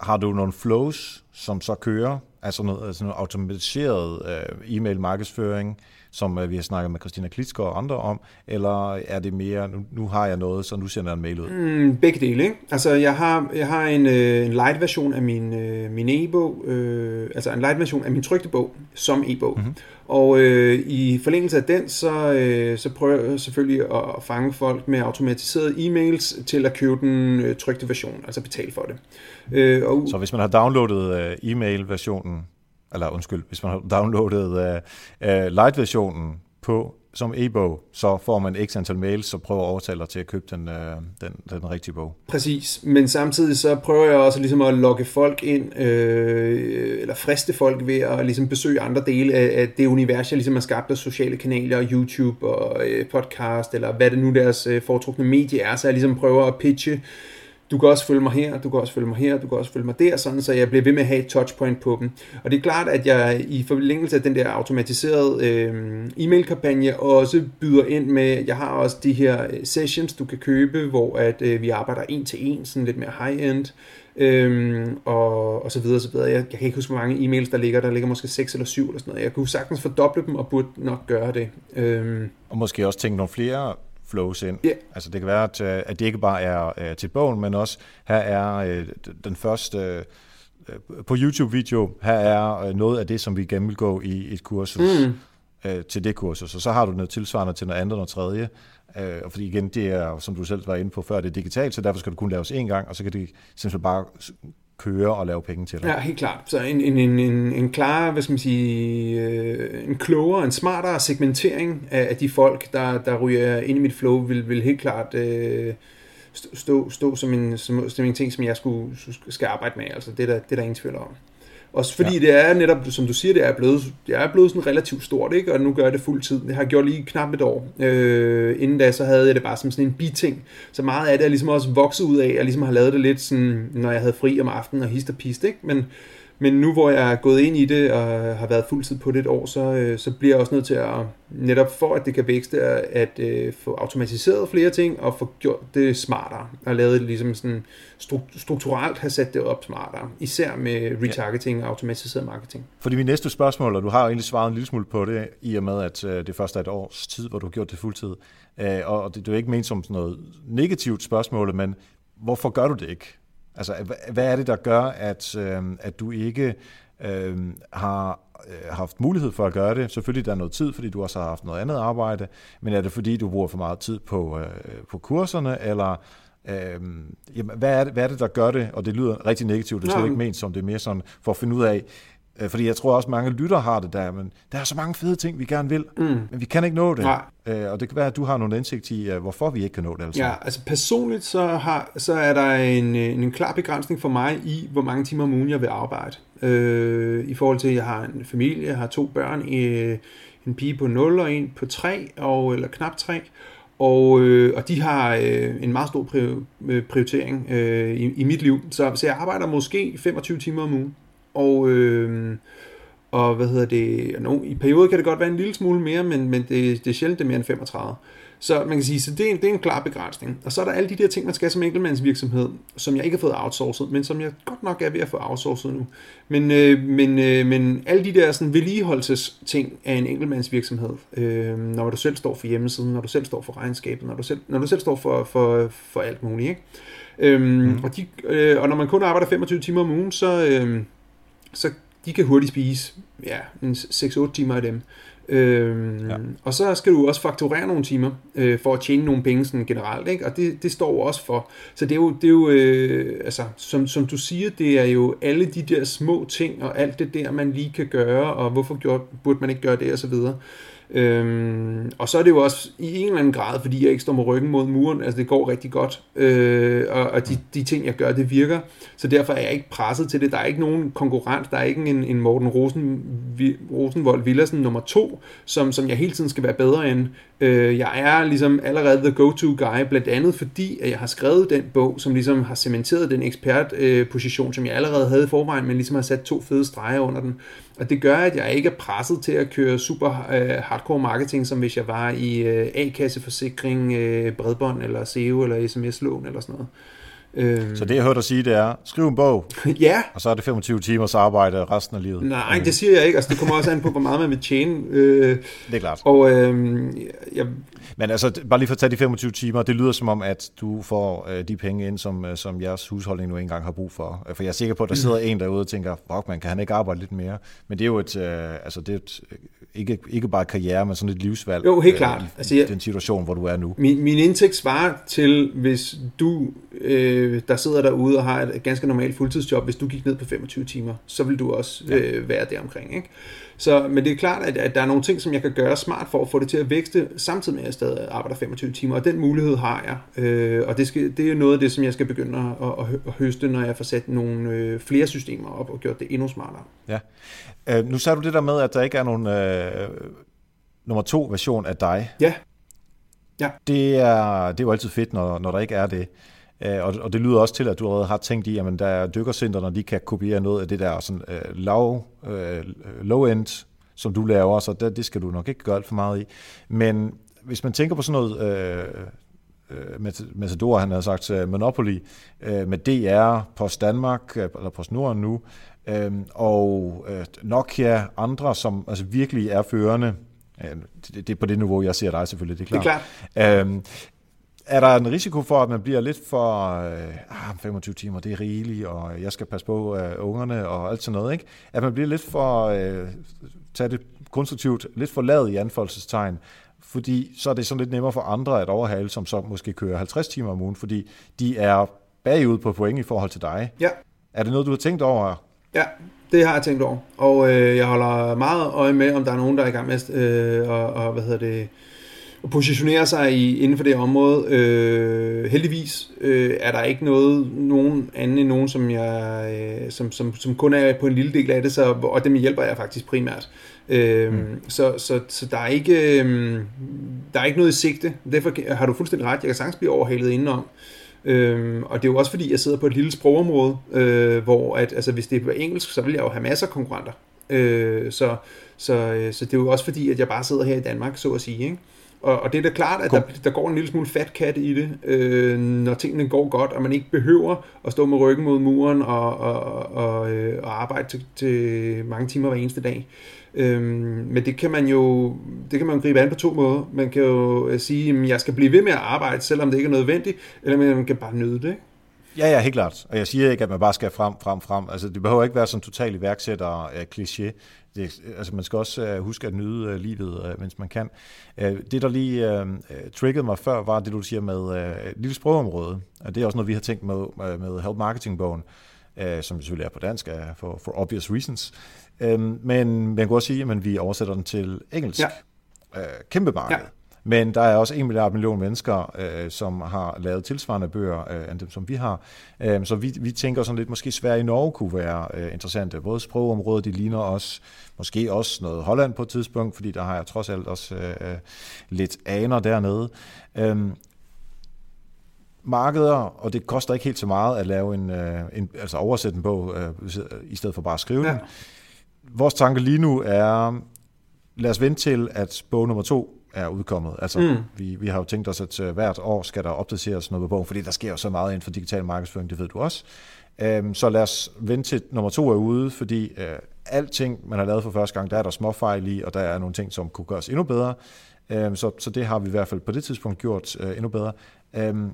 S2: har du nogle flows, som så kører? Altså noget, altså noget automatiseret øh, e-mail markedsføring, som øh, vi har snakket med Christina Klitskov og andre om, eller er det mere, nu, nu har jeg noget, så nu sender jeg en mail ud?
S1: Mm, begge dele, ikke? Altså, jeg har, jeg har en, øh, en light version af min, øh, min e-bog, øh, altså en light version af min trygte bog, som e-bog. Mm-hmm. Og øh, i forlængelse af den, så, øh, så prøver jeg selvfølgelig at fange folk med automatiserede e-mails til at købe den øh, trygte version, altså betale for det.
S2: Øh, og, så hvis man har downloadet øh, e-mail-versionen, eller undskyld, hvis man har downloadet øh, øh, uh, uh, light-versionen på som e-bog, så får man x antal mails, så prøver at overtale dig til at købe den, uh, den, den rigtige bog.
S1: Præcis, men samtidig så prøver jeg også ligesom at lokke folk ind, øh, eller friste folk ved at ligesom besøge andre dele af, af det univers, jeg ligesom har skabt af sociale kanaler, YouTube og øh, podcast, eller hvad det nu deres øh, foretrukne medie er, så jeg ligesom prøver at pitche du kan også følge mig her, du kan også følge mig her, du kan også følge mig der, sådan så jeg bliver ved med at have et touchpoint på dem. Og det er klart, at jeg i forlængelse af den der automatiserede øh, e-mail-kampagne også byder ind med, jeg har også de her øh, sessions, du kan købe, hvor at øh, vi arbejder en til en, sådan lidt mere high-end, øhm, og, og så videre, så videre. Jeg, jeg kan ikke huske, hvor mange e-mails der ligger. Der ligger måske 6 eller 7 eller sådan noget. Jeg kunne sagtens fordoble dem og burde nok gøre det. Øhm.
S2: Og måske også tænke nogle flere flows ind. Yeah. Altså det kan være, at, øh, at det ikke bare er uh, til bogen, men også her er uh, den første uh, på YouTube-video, her er uh, noget af det, som vi gennemgår i et kursus. Mm. Uh, til det kursus, og så har du noget tilsvarende til noget andet og noget tredje. Uh, og fordi igen, det er, som du selv var inde på før, det er digitalt, så derfor skal du kun laves én gang, og så kan det simpelthen bare køre og lave penge til dig.
S1: Ja, helt klart. Så en, en, en, en, en klar, hvad skal man sige, øh, en klogere, en smartere segmentering af, af de folk, der, der ryger ind i mit flow, vil, vil helt klart øh, stå, stå som, en, som, som en ting, som jeg skulle, skal arbejde med. Altså, det er der, det er der ingen tvivl om. Også fordi ja. det er netop, som du siger, det er blevet, det er blevet sådan relativt stort, ikke? og nu gør jeg det fuld tid. Det har jeg gjort lige knap et år. Øh, inden da, så havde jeg det bare som sådan en biting. Så meget af det er ligesom også vokset ud af, at jeg ligesom har lavet det lidt sådan, når jeg havde fri om aftenen og hist og pist, ikke? Men, men nu hvor jeg er gået ind i det og har været fuldtid på det et år, så, øh, så bliver jeg også nødt til at, netop for at det kan vækste, at, at få automatiseret flere ting og få gjort det smartere. Og lavet det ligesom sådan strukturelt have sat det op smartere. Især med retargeting og automatiseret marketing.
S2: Fordi mit næste spørgsmål, og du har jo egentlig svaret en lille smule på det, i og med at øh, det først er et års tid, hvor du har gjort det fuldtid. Og det, det er jo ikke ment som sådan noget negativt spørgsmål, men hvorfor gør du det ikke? Altså, hvad er det, der gør, at, øh, at du ikke øh, har haft mulighed for at gøre det? Selvfølgelig der er noget tid, fordi du også har haft noget andet arbejde, men er det fordi, du bruger for meget tid på, øh, på kurserne, eller øh, jamen, hvad, er det, hvad er det, der gør det? Og det lyder rigtig negativt, det er ikke ment som, det er mere sådan for at finde ud af, Øh, fordi jeg tror også, mange lytter har det der, men der er så mange fede ting, vi gerne vil, mm. men vi kan ikke nå det. Nej. Øh, og det kan være, at du har nogle indsigt i, øh, hvorfor vi ikke kan nå det.
S1: Altså. Ja, altså personligt så, har, så er der en, en klar begrænsning for mig i, hvor mange timer om ugen jeg vil arbejde. Øh, I forhold til, at jeg har en familie, jeg har to børn, en pige på 0 og en på 3, og, eller knap 3. Og, øh, og de har øh, en meget stor prioritering øh, i, i mit liv. Så, så jeg arbejder måske 25 timer om ugen. Og, øh, og hvad hedder det, no, i perioder kan det godt være en lille smule mere, men, men det, det er sjældent det er mere end 35. Så man kan sige, så det er, det er en klar begrænsning. Og så er der alle de der ting, man skal som enkeltmandsvirksomhed, som jeg ikke har fået outsourcet, men som jeg godt nok er ved at få outsourcet nu. Men, øh, men, øh, men alle de der sådan, vedligeholdelsesting af en enkeltmandsvirksomhed, øh, når du selv står for hjemmesiden, når du selv står for regnskabet, når du selv, når du selv står for, for, for alt muligt. Ikke? Øhm, mm. og, de, øh, og når man kun arbejder 25 timer om ugen, så... Øh, så de kan hurtigt spise ja, 6-8 timer af dem. Øhm, ja. Og så skal du også fakturere nogle timer øh, for at tjene nogle penge sådan generelt, ikke? og det, det står også for. Så det er jo, det er jo øh, altså, som, som du siger, det er jo alle de der små ting og alt det der, man lige kan gøre, og hvorfor gjort, burde man ikke gøre det, og så videre. Øhm, og så er det jo også i en eller anden grad, fordi jeg ikke står med ryggen mod muren, altså det går rigtig godt, øh, og, og de, de ting jeg gør, det virker, så derfor er jeg ikke presset til det. Der er ikke nogen konkurrent, der er ikke en, en Morten Rosen, Rosenvold Villersen nummer to, som, som jeg hele tiden skal være bedre end. Øh, jeg er ligesom allerede the go-to guy, blandt andet fordi, at jeg har skrevet den bog, som ligesom har cementeret den ekspertposition, øh, som jeg allerede havde i forvejen, men ligesom har sat to fede streger under den. Og det gør, at jeg ikke er presset til at køre super øh, hardcore marketing, som hvis jeg var i øh, A-kasseforsikring, øh, bredbånd eller SEO eller sms-lån eller sådan noget.
S2: Øh, så det, jeg hørte dig sige, det er, skriv en bog,
S1: ja.
S2: og så er det 25 timers arbejde resten af livet.
S1: Nej, det siger jeg ikke. Altså, det kommer også an på, hvor meget man vil tjene. Øh,
S2: det er klart.
S1: Og øh, jeg,
S2: men altså, bare lige for at tage de 25 timer, det lyder som om, at du får øh, de penge ind, som, øh, som jeres husholdning nu engang har brug for. For jeg er sikker på, at der sidder en derude og tænker, fuck man, kan han ikke arbejde lidt mere? Men det er jo et, øh, altså, det er et, øh, ikke, ikke bare karriere, men sådan et livsvalg.
S1: Jo, helt klart.
S2: Øh, altså, jeg, den situation, hvor du er nu.
S1: Min, min indtægt svarer til, hvis du, øh, der sidder derude og har et ganske normalt fuldtidsjob, hvis du gik ned på 25 timer, så vil du også øh, være der omkring, ikke? Så, men det er klart, at, at der er nogle ting, som jeg kan gøre smart for at få det til at vækste, samtidig med at jeg stadig arbejder 25 timer, og den mulighed har jeg. Øh, og det, skal, det er noget af det, som jeg skal begynde at, at, at høste, når jeg får sat nogle øh, flere systemer op og gjort det endnu smartere.
S2: Ja. Øh, nu sagde du det der med, at der ikke er nogen øh, nummer to version af dig.
S1: Ja. ja.
S2: Det, er, det er jo altid fedt, når, når der ikke er det. Øh, og, og det lyder også til, at du allerede har tænkt i, at der er dykkercenter, når de kan kopiere noget af det der sådan, uh, lav, uh, low-end, som du laver, så det, det skal du nok ikke gøre alt for meget i. Men hvis man tænker på sådan noget... Uh, Matador, han har sagt Monopoly, med DR, Post Danmark, eller Post Norden nu, og Nokia, andre, som altså virkelig er førende. Det er på det niveau, jeg ser dig selvfølgelig, det er klart.
S1: Det er
S2: klart er der en risiko for, at man bliver lidt for, øh, 25 ah, timer, det er rigeligt, og jeg skal passe på øh, ungerne og alt sådan noget, ikke? At man bliver lidt for, øh, tage det konstruktivt, lidt for lavet i anfoldelsestegn, fordi så er det sådan lidt nemmere for andre at overhale, som så måske kører 50 timer om ugen, fordi de er bagud på point i forhold til dig.
S1: Ja.
S2: Er det noget, du har tænkt over?
S1: Ja, det har jeg tænkt over, og øh, jeg holder meget øje med, om der er nogen, der er i gang med øh, og, og, hvad hedder det, at positionere sig i, inden for det område. Øh, heldigvis øh, er der ikke noget nogen anden end nogen, som, jeg, øh, som, som, som kun er på en lille del af det, så, og dem hjælper jeg faktisk primært. Øh, mm. så, så, så der er ikke øh, der er ikke noget i sigte. Derfor har du fuldstændig ret. Jeg kan sagtens blive overhalet indenom. Øhm, og det er jo også fordi, jeg sidder på et lille sprogområde, øh, hvor at, altså, hvis det på engelsk, så vil jeg jo have masser af konkurrenter. Øh, så, så, øh, så det er jo også fordi, at jeg bare sidder her i Danmark, så at sige. Ikke? Og, og det er da klart, at der, der går en lille smule fat kat i det, øh, når tingene går godt, og man ikke behøver at stå med ryggen mod muren og, og, og, øh, og arbejde til, til mange timer hver eneste dag. Øh, men det kan man jo det kan man gribe an på to måder. Man kan jo øh, sige, at jeg skal blive ved med at arbejde, selvom det ikke er nødvendigt, eller man kan bare nyde det. Ikke?
S2: Ja, ja, helt klart. Og jeg siger ikke, at man bare skal frem, frem, frem. Altså, det behøver ikke være sådan total iværksætter uh, kliché. Det, altså, man skal også uh, huske at nyde uh, livet, uh, mens man kan. Uh, det, der lige uh, triggede mig før, var det, du siger med uh, et lille sprogområde. Og det er også noget, vi har tænkt med, uh, med Help Marketing-bogen, uh, som selvfølgelig er på dansk uh, for, for obvious reasons. Uh, men man kan også sige, at vi oversætter den til engelsk. Ja. Uh, kæmpe marked. Ja. Men der er også en milliard million mennesker, øh, som har lavet tilsvarende bøger, øh, end dem, som vi har. Øh, så vi, vi tænker sådan lidt, måske Sverige i Norge kunne være øh, interessante. Både sprogområdet, de ligner os, måske også noget Holland på et tidspunkt, fordi der har jeg trods alt også øh, lidt aner dernede. Øh, markeder, og det koster ikke helt så meget at lave en, øh, en altså oversætte en bog, øh, i stedet for bare at skrive ja. den. Vores tanke lige nu er, lad os vente til, at bog nummer to er udkommet. Altså, mm. vi, vi har jo tænkt os, at uh, hvert år skal der opdateres noget på bogen, fordi der sker jo så meget inden for digital markedsføring, det ved du også. Um, så lad os vente til nummer to er ude, fordi uh, alting, man har lavet for første gang, der er der små fejl i, og der er nogle ting, som kunne gøres endnu bedre. Um, så, så det har vi i hvert fald på det tidspunkt gjort uh, endnu bedre. Um,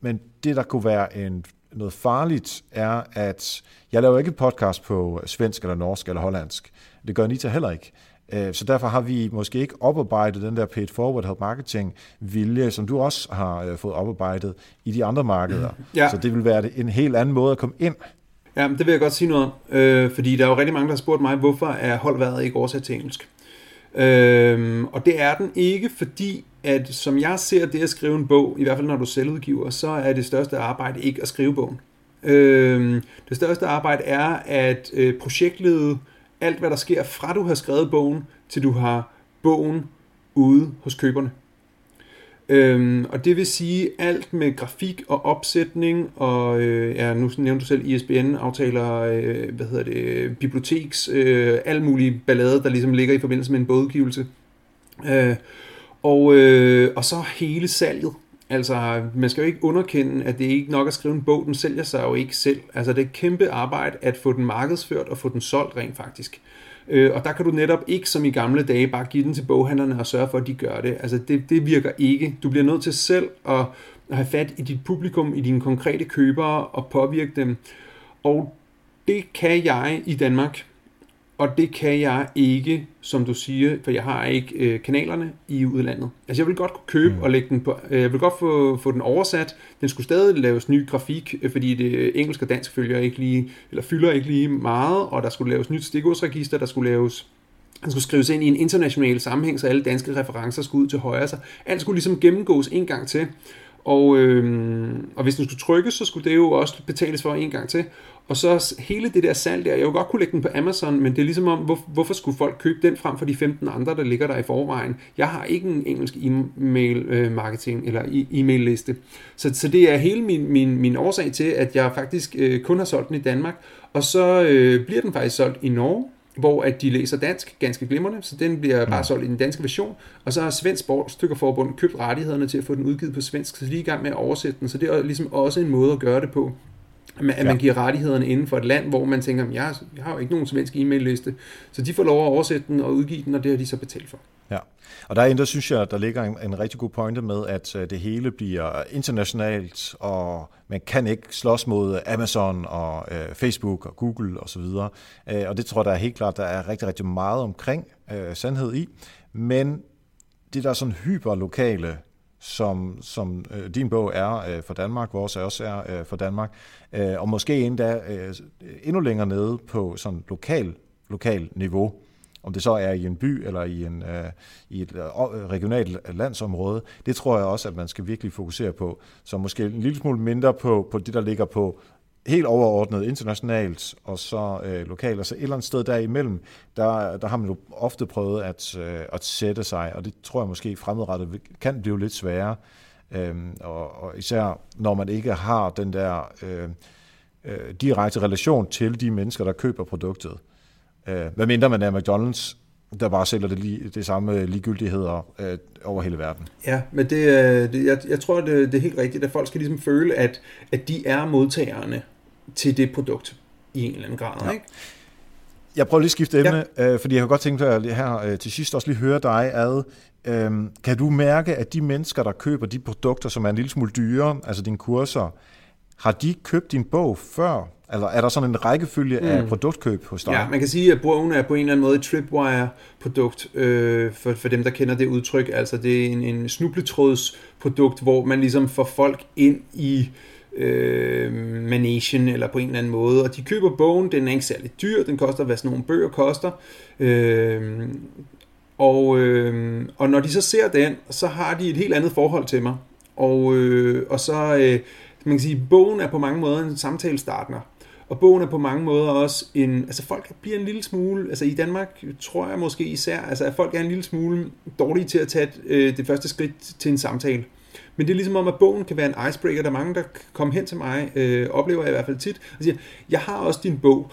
S2: men det, der kunne være en, noget farligt, er, at jeg laver ikke podcast på svensk eller norsk eller hollandsk. Det gør Anita heller ikke. Øh, så derfor har vi måske ikke oparbejdet den der paid forward help marketing vilje, som du også har øh, fået oparbejdet i de andre markeder. Ja. Så det vil være en helt anden måde at komme ind.
S1: Ja, det vil jeg godt sige noget om, øh, fordi der er jo rigtig mange, der har spurgt mig, hvorfor er holdværet ikke oversat til engelsk? Øh, og det er den ikke, fordi at som jeg ser det at skrive en bog, i hvert fald når du selvudgiver, så er det største arbejde ikke at skrive bogen. Øh, det største arbejde er at øh, projektlede alt, hvad der sker fra du har skrevet bogen, til du har bogen ude hos køberne. Øhm, og det vil sige alt med grafik og opsætning, og øh, ja, nu nævnte du selv ISBN-aftaler, øh, hvad hedder det, biblioteks, øh, alle mulige ballader, der ligesom ligger i forbindelse med en bogudgivelse. Øh, og, øh, og så hele salget. Altså, man skal jo ikke underkende, at det ikke nok at skrive en bog, den sælger sig jo ikke selv. Altså, det er et kæmpe arbejde at få den markedsført og få den solgt rent faktisk. Øh, og der kan du netop ikke som i gamle dage bare give den til boghandlerne og sørge for, at de gør det. Altså, det, det virker ikke. Du bliver nødt til selv at have fat i dit publikum, i dine konkrete købere og påvirke dem. Og det kan jeg i Danmark og det kan jeg ikke, som du siger, for jeg har ikke øh, kanalerne i udlandet. Altså jeg vil godt kunne købe mm. og lægge den på, øh, jeg vil godt få, få den oversat. Den skulle stadig laves ny grafik, øh, fordi det engelsk og dansk følger ikke lige, eller fylder ikke lige meget, og der skulle laves nyt stikordsregister, der skulle laves den skulle skrives ind i en international sammenhæng, så alle danske referencer skulle ud til højre. Så alt skulle ligesom gennemgås en gang til. Og, øh, og hvis den skulle trykkes, så skulle det jo også betales for en gang til. Og så hele det der salg der, jeg vil godt kunne lægge den på Amazon, men det er ligesom om, hvor, hvorfor skulle folk købe den frem for de 15 andre, der ligger der i forvejen? Jeg har ikke en engelsk e-mail øh, marketing eller e-mail liste. Så, så det er hele min, min, min årsag til, at jeg faktisk øh, kun har solgt den i Danmark. Og så øh, bliver den faktisk solgt i Norge, hvor at de læser dansk ganske glimrende, så den bliver bare solgt i den danske version, og så har Svensk Sportstykkerforbund købt rettighederne til at få den udgivet på svensk, så de er i gang med at oversætte den, så det er ligesom også en måde at gøre det på, at man, ja. giver rettighederne inden for et land, hvor man tænker, jeg, jeg har jo ikke nogen svensk e-mail-liste, så de får lov at oversætte den og udgive den, og det har de så betalt for.
S2: Ja, og der, der synes jeg, der ligger en, en rigtig god pointe med, at øh, det hele bliver internationalt, og man kan ikke slås mod Amazon og øh, Facebook og Google osv. Og, øh, og det tror jeg, der er helt klart, der er rigtig, rigtig meget omkring øh, sandhed i. Men det der er sådan hyperlokale, som, som øh, din bog er øh, for Danmark, vores også er øh, for Danmark, øh, og måske endda øh, endnu længere nede på sådan lokal, lokal niveau, om det så er i en by eller i, en, øh, i et øh, øh regionalt landsområde, det tror jeg også, at man skal virkelig fokusere på. Så måske en lille smule mindre på, på det, der ligger på helt overordnet internationalt og så øh, lokalt. så et eller andet sted derimellem, der, der har man jo ofte prøvet at, øh, at sætte sig, og det tror jeg måske fremadrettet kan blive lidt sværere. øh, og, og især når man ikke har den der øh, øh, direkte relation til de mennesker, der køber produktet. Øh, hvad mindre man er McDonald's, der bare sælger det, lige, det samme øh, ligegyldigheder øh, over hele verden.
S1: Ja, men det, øh, det, jeg, jeg tror, det, det er helt rigtigt, at folk skal ligesom føle, at, at de er modtagerne til det produkt i en eller anden grad. Ja. Ikke?
S2: Jeg prøver lige at skifte emne, ja. øh, fordi jeg har godt tænkt mig her øh, til sidst også lige høre dig ad. Øh, kan du mærke, at de mennesker, der køber de produkter, som er en lille smule dyre, altså dine kurser, har de købt din bog før? Eller er der sådan en rækkefølge mm. af produktkøb hos dig?
S1: Ja, man kan sige, at bogen er på en eller anden måde et tripwire-produkt, øh, for, for dem, der kender det udtryk. Altså det er en, en snubletrådsprodukt, hvor man ligesom får folk ind i øh, øh, manation eller på en eller anden måde, og de køber bogen, den er ikke særlig dyr, den koster, hvad sådan nogle bøger koster, øh, og, øh, og når de så ser den, så har de et helt andet forhold til mig, og, øh, og så, øh, man kan sige, bogen er på mange måder en samtalestartner, og bogen er på mange måder også en, altså folk bliver en lille smule, altså i Danmark tror jeg måske især, altså at folk er en lille smule dårlige til at tage øh, det første skridt til en samtale. Men det er ligesom om, at bogen kan være en icebreaker. Der er mange, der kommer hen til mig, øh, oplever jeg i hvert fald tit, og siger, jeg har også din bog,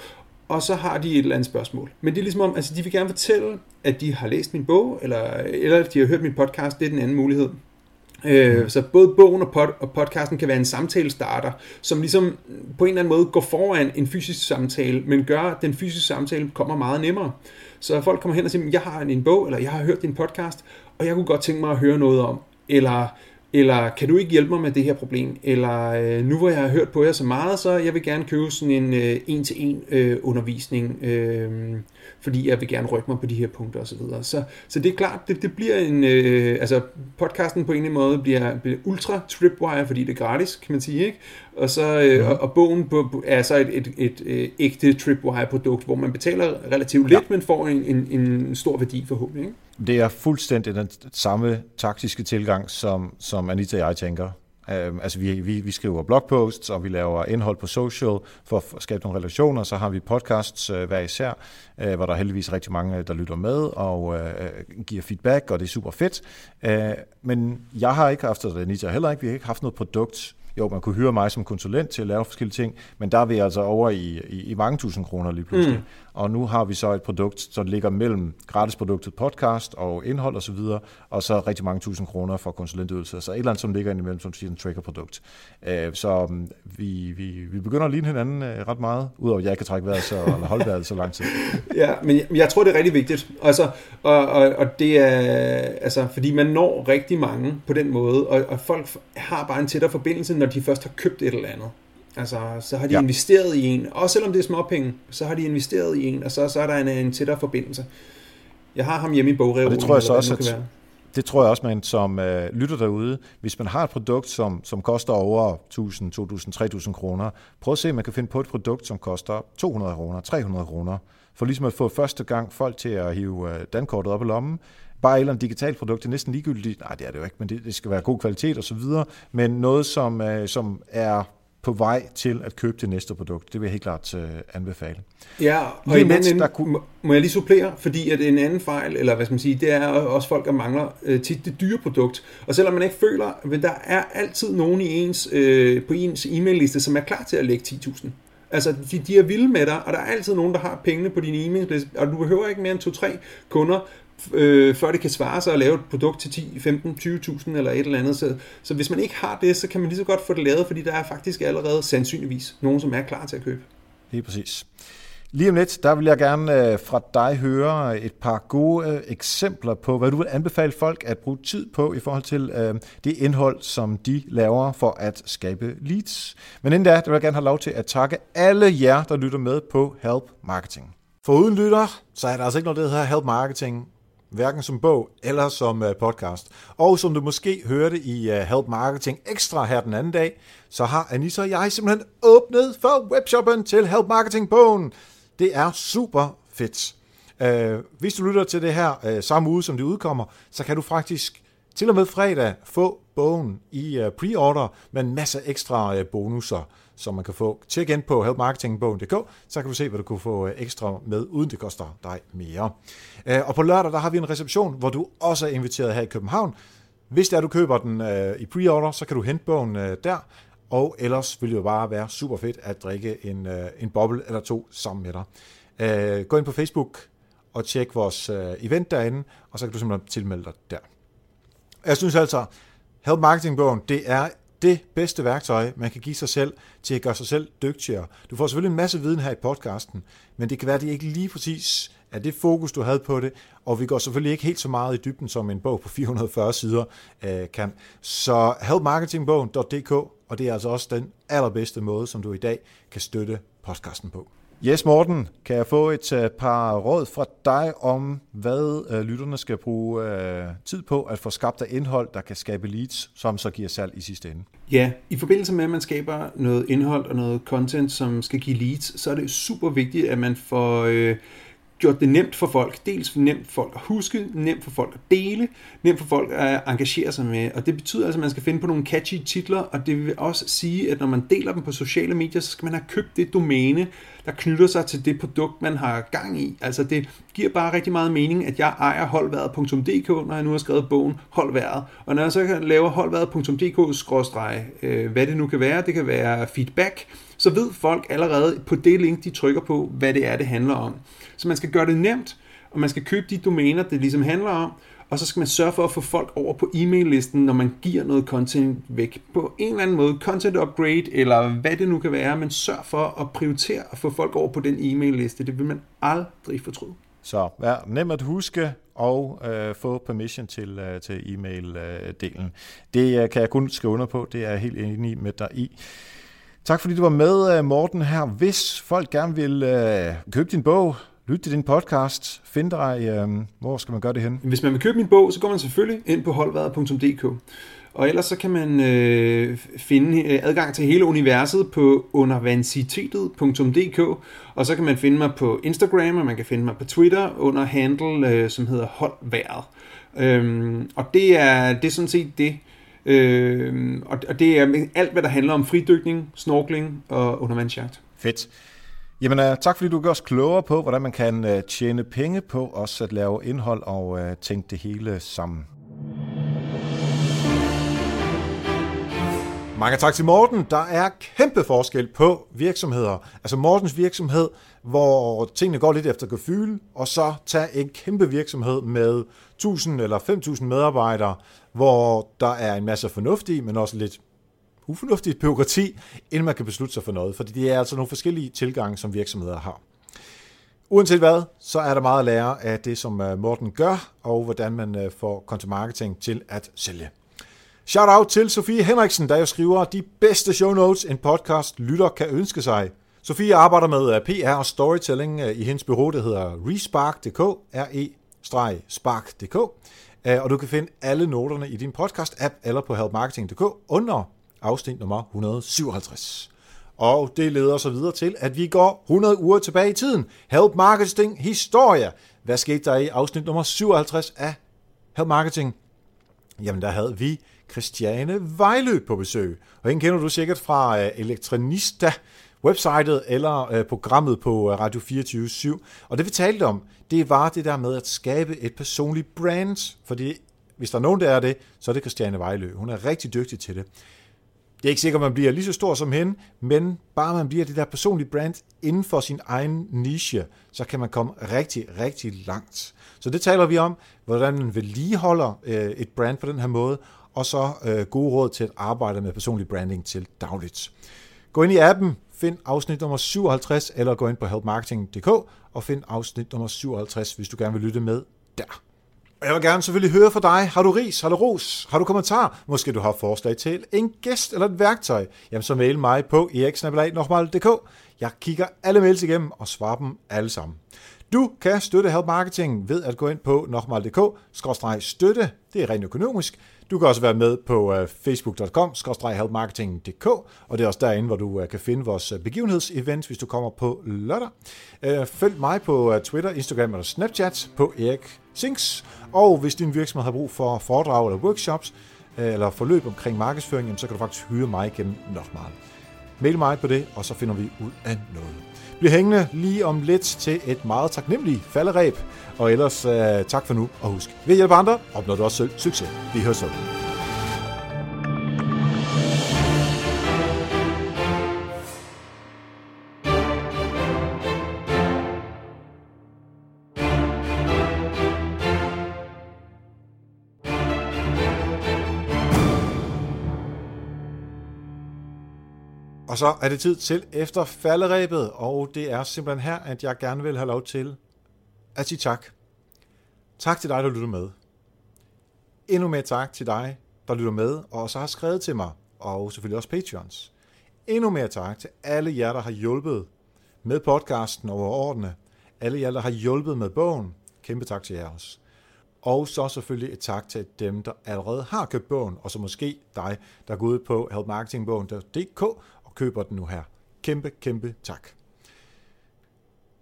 S1: og så har de et eller andet spørgsmål. Men det er ligesom om, altså de vil gerne fortælle, at de har læst min bog, eller, eller at de har hørt min podcast, det er den anden mulighed. Øh. Så både bogen og, pod, og podcasten kan være en samtale starter, som ligesom på en eller anden måde går foran en fysisk samtale, men gør, at den fysiske samtale kommer meget nemmere. Så folk kommer hen og siger, jeg har en bog, eller jeg har hørt din podcast, og jeg kunne godt tænke mig at høre noget om, eller eller kan du ikke hjælpe mig med det her problem? Eller øh, nu hvor jeg har hørt på jer så meget, så jeg vil gerne købe sådan en øh, en-til-en øh, undervisning, øh, fordi jeg vil gerne rykke mig på de her punkter osv. Så, så, så det er klart, det, det bliver en, øh, altså podcasten på en eller anden måde bliver, bliver ultra tripwire, fordi det er gratis, kan man sige, ikke? Og, så, øh, ja. og, og bogen på, er så et, et, et, et ægte tripwire produkt, hvor man betaler relativt lidt, ja. men får en, en, en stor værdi forhåbentlig, ikke?
S2: Det er fuldstændig den samme taktiske tilgang, som, som Anita og jeg tænker. Øhm, altså vi, vi, vi skriver blogposts, og vi laver indhold på social for at skabe nogle relationer. Så har vi podcasts øh, hver især, øh, hvor der er heldigvis rigtig mange, øh, der lytter med og øh, giver feedback, og det er super fedt. Øh, men jeg har ikke haft, og Anita heller ikke, vi har ikke haft noget produkt, jo, man kunne hyre mig som konsulent til at lave forskellige ting, men der er vi altså over i, i, i mange tusind kroner lige pludselig. Mm og nu har vi så et produkt, som ligger mellem gratisproduktet podcast og indhold osv., og, og så rigtig mange tusind kroner for konsulentydelser, så et eller andet, som ligger indimellem, som siger en tracker-produkt. Øh, så mm, vi, vi, vi begynder at ligne hinanden øh, ret meget, udover at jeg kan trække vejret så, eller holde vejret så lang tid.
S1: ja, men jeg, jeg tror, det er rigtig vigtigt. Altså, og, og, og det er, altså, fordi man når rigtig mange på den måde, og, og folk har bare en tættere forbindelse, når de først har købt et eller andet. Altså, så har de ja. investeret i en, også selvom det er småpenge, så har de investeret i en, og så, så er der en, en tættere forbindelse. Jeg har ham hjemme i bogreolen.
S2: det tror jeg så også, at, det tror jeg også, man som øh, lytter derude, hvis man har et produkt, som, som koster over 1000, 2000, 3000 kroner, prøv at se, om man kan finde på et produkt, som koster 200 kroner, 300 kroner, for ligesom at få første gang folk til at hive øh, dankortet op i lommen, bare et eller andet digitalt produkt, det er næsten ligegyldigt. Nej, det er det jo ikke, men det, det skal være god kvalitet osv., men noget, som, øh, som er på vej til at købe det næste produkt. Det vil jeg helt klart uh, anbefale.
S1: Ja, og Lige lidt, der kunne... må jeg lige supplere, fordi at en anden fejl, eller hvad skal man sige, det er også folk, der mangler uh, tit det dyre produkt. Og selvom man ikke føler, at der er altid nogen i ens, uh, på ens e-mail-liste, som er klar til at lægge 10.000. Altså, de, de er vilde med dig, og der er altid nogen, der har pengene på din e-mail, og du behøver ikke mere end to-tre kunder, øh, før det kan svare sig at lave et produkt til 10, 15, 20.000 eller et eller andet. Så, så hvis man ikke har det, så kan man lige så godt få det lavet, fordi der er faktisk allerede sandsynligvis nogen, som er klar til at købe.
S2: Lige præcis. Lige om lidt, der vil jeg gerne øh, fra dig høre et par gode øh, eksempler på, hvad du vil anbefale folk at bruge tid på i forhold til øh, det indhold, som de laver for at skabe leads. Men inden da, der vil jeg gerne have lov til at takke alle jer, der lytter med på Help Marketing. For uden lytter, så er der altså ikke noget, der hedder Help Marketing hverken som bog eller som øh, podcast. Og som du måske hørte i øh, Help Marketing Extra her den anden dag, så har Anissa og jeg simpelthen åbnet for webshoppen til Help Marketing-bogen. Det er super fedt. Øh, hvis du lytter til det her samme uge, som det udkommer, så kan du faktisk til og med fredag få bogen i pre-order med en masse ekstra bonusser som man kan få. Tjek ind på helpmarketingbogen.dk, så kan du se, hvad du kunne få øh, ekstra med, uden det koster dig mere. Øh, og på lørdag, der har vi en reception, hvor du også er inviteret her i København. Hvis det er, du køber den øh, i pre-order, så kan du hente bogen øh, der, og ellers vil det jo bare være super fedt at drikke en, en boble eller to sammen med dig. Gå ind på Facebook og tjek vores event derinde, og så kan du simpelthen tilmelde dig der. Jeg synes altså, Help Marketing Bogen, det er det bedste værktøj, man kan give sig selv til at gøre sig selv dygtigere. Du får selvfølgelig en masse viden her i podcasten, men det kan være, at det ikke lige præcis er det fokus, du havde på det, og vi går selvfølgelig ikke helt så meget i dybden, som en bog på 440 sider øh, kan. Så helpmarketingbogen.dk, og det er altså også den allerbedste måde, som du i dag kan støtte podcasten på. Yes, Morten, kan jeg få et øh, par råd fra dig om, hvad øh, lytterne skal bruge øh, tid på at få skabt af indhold, der kan skabe leads, som så giver salg i sidste ende?
S1: Ja, i forbindelse med, at man skaber noget indhold og noget content, som skal give leads, så er det super vigtigt, at man får... Øh gjort det nemt for folk. Dels nemt for folk at huske, nemt for folk at dele, nemt for folk at engagere sig med. Og det betyder altså, at man skal finde på nogle catchy titler, og det vil også sige, at når man deler dem på sociale medier, så skal man have købt det domæne, der knytter sig til det produkt, man har gang i. Altså det giver bare rigtig meget mening, at jeg ejer holdværet.dk, når jeg nu har skrevet bogen Holdværet. Og når jeg så laver holdværet.dk, øh, hvad det nu kan være, det kan være feedback, så ved folk allerede på det link, de trykker på, hvad det er, det handler om. Så man skal gøre det nemt, og man skal købe de domæner, det ligesom handler om, og så skal man sørge for at få folk over på e-mail-listen, når man giver noget content væk på en eller anden måde, content upgrade, eller hvad det nu kan være, men sørg for at prioritere at få folk over på den e-mail-liste. Det vil man aldrig fortryde.
S2: Så vær nem at huske og øh, få permission til, øh, til e-mail-delen. Det øh, kan jeg kun skrive under på, det er jeg helt enig med dig i. Tak fordi du var med, øh, Morten, her. Hvis folk gerne vil øh, købe din bog, lytte til din podcast, find dig, øh, hvor skal man gøre det hen?
S1: Hvis man vil købe min bog, så går man selvfølgelig ind på holdværet.dk. Og ellers så kan man øh, finde øh, adgang til hele universet på undervancitetet.dk, og så kan man finde mig på Instagram, og man kan finde mig på Twitter under handle, øh, som hedder holdværet. Øhm, og det er, det er sådan set det, Øh, og, og det er alt, hvad der handler om fridykning, snorkling og undervandsjagt.
S2: Fedt. Jamen, uh, tak fordi du gør os klogere på, hvordan man kan uh, tjene penge på også at lave indhold og uh, tænke det hele sammen. Mange tak til Morten. Der er kæmpe forskel på virksomheder. Altså Mortens virksomhed, hvor tingene går lidt efter gefyl, og så tage en kæmpe virksomhed med 1000 eller 5000 medarbejdere, hvor der er en masse fornuftige, men også lidt ufornuftigt byråkrati, inden man kan beslutte sig for noget. Fordi det er altså nogle forskellige tilgange, som virksomheder har. Uanset hvad, så er der meget at lære af det, som øh, Morten gør, og hvordan man øh, får content marketing til at sælge. Shout out til Sofie Henriksen, der jo skriver de bedste show notes, en podcast lytter kan ønske sig. Sofie arbejder med øh, PR og storytelling i hendes bureau, der hedder respark.dk, R-E-spark.dk, og du kan finde alle noterne i din podcast-app eller på helpmarketing.dk under afsnit nummer 157. Og det leder så videre til, at vi går 100 uger tilbage i tiden. Help Marketing Historie. Hvad skete der i afsnit nummer 57 af Help Marketing? Jamen, der havde vi Christiane Vejlø på besøg. Og hende kender du sikkert fra øh, Elektronista, websitet eller øh, programmet på øh, Radio 24 /7. Og det vi talte om, det var det der med at skabe et personligt brand. Fordi hvis der er nogen, der er det, så er det Christiane Vejlø. Hun er rigtig dygtig til det. Det er ikke sikkert, at man bliver lige så stor som hende, men bare man bliver det der personlige brand inden for sin egen niche, så kan man komme rigtig, rigtig langt. Så det taler vi om, hvordan man vedligeholder øh, et brand på den her måde, og så øh, gode råd til at arbejde med personlig branding til dagligt. Gå ind i appen, find afsnit nummer 57, eller gå ind på helpmarketing.dk og find afsnit nummer 57, hvis du gerne vil lytte med der. Og jeg vil gerne selvfølgelig høre fra dig. Har du ris? Har du ros? Har du kommentar? Måske du har forslag til en gæst eller et værktøj? Jamen så mail mig på eriksnabelag.dk. Jeg kigger alle mails igennem og svarer dem alle sammen. Du kan støtte Help Marketing ved at gå ind på nokmal.dk-støtte. Det er rent økonomisk. Du kan også være med på øh, facebook.com helpmarketing.dk og det er også derinde, hvor du øh, kan finde vores øh, begivenhedsevent, hvis du kommer på lørdag. Følg mig på Twitter, Instagram eller Snapchat på Erik Sinks. Og hvis din virksomhed har brug for foredrag eller workshops, eller forløb omkring markedsføring, så kan du faktisk hyre mig gennem Nokmal. Mail mig på det, og så finder vi ud af noget. Bliv hængende lige om lidt til et meget taknemmeligt falderæb. Og ellers uh, tak for nu, og husk, ved at hjælpe andre, opnår du også selv succes. Vi høres så. Og så er det tid til efter falderæbet, og det er simpelthen her, at jeg gerne vil have lov til at sige tak. Tak til dig, der lytter med. Endnu mere tak til dig, der lytter med, og så har skrevet til mig, og selvfølgelig også Patreons. Endnu mere tak til alle jer, der har hjulpet med podcasten over årene. Alle jer, der har hjulpet med bogen. Kæmpe tak til jer også. Og så selvfølgelig et tak til dem, der allerede har købt bogen, og så måske dig, der går ud på helpmarketingbogen.dk køber den nu her. Kæmpe, kæmpe tak.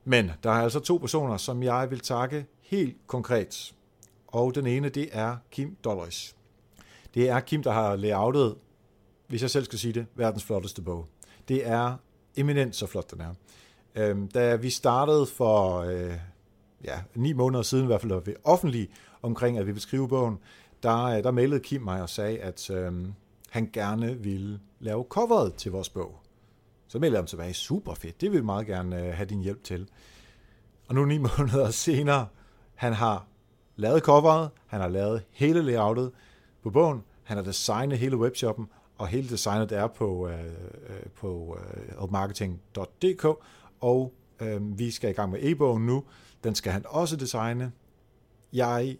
S2: Men der er altså to personer, som jeg vil takke helt konkret. Og den ene, det er Kim Dolleris. Det er Kim, der har layoutet, hvis jeg selv skal sige det, verdens flotteste bog. Det er eminent så flot, den er. Øhm, da vi startede for øh, ja, ni måneder siden, i hvert fald ved offentlig, omkring at vi ville skrive bogen, der, øh, der mailede Kim mig og sagde, at øh, han gerne ville lave coveret til vores bog. Så meldte jeg ham tilbage, super fedt, det vil vi meget gerne øh, have din hjælp til. Og nu ni måneder senere, han har lavet coveret, han har lavet hele layoutet på bogen, han har designet hele webshoppen, og hele designet er på, øh, øh på øh, marketing.dk, og øh, vi skal i gang med e-bogen nu. Den skal han også designe. Jeg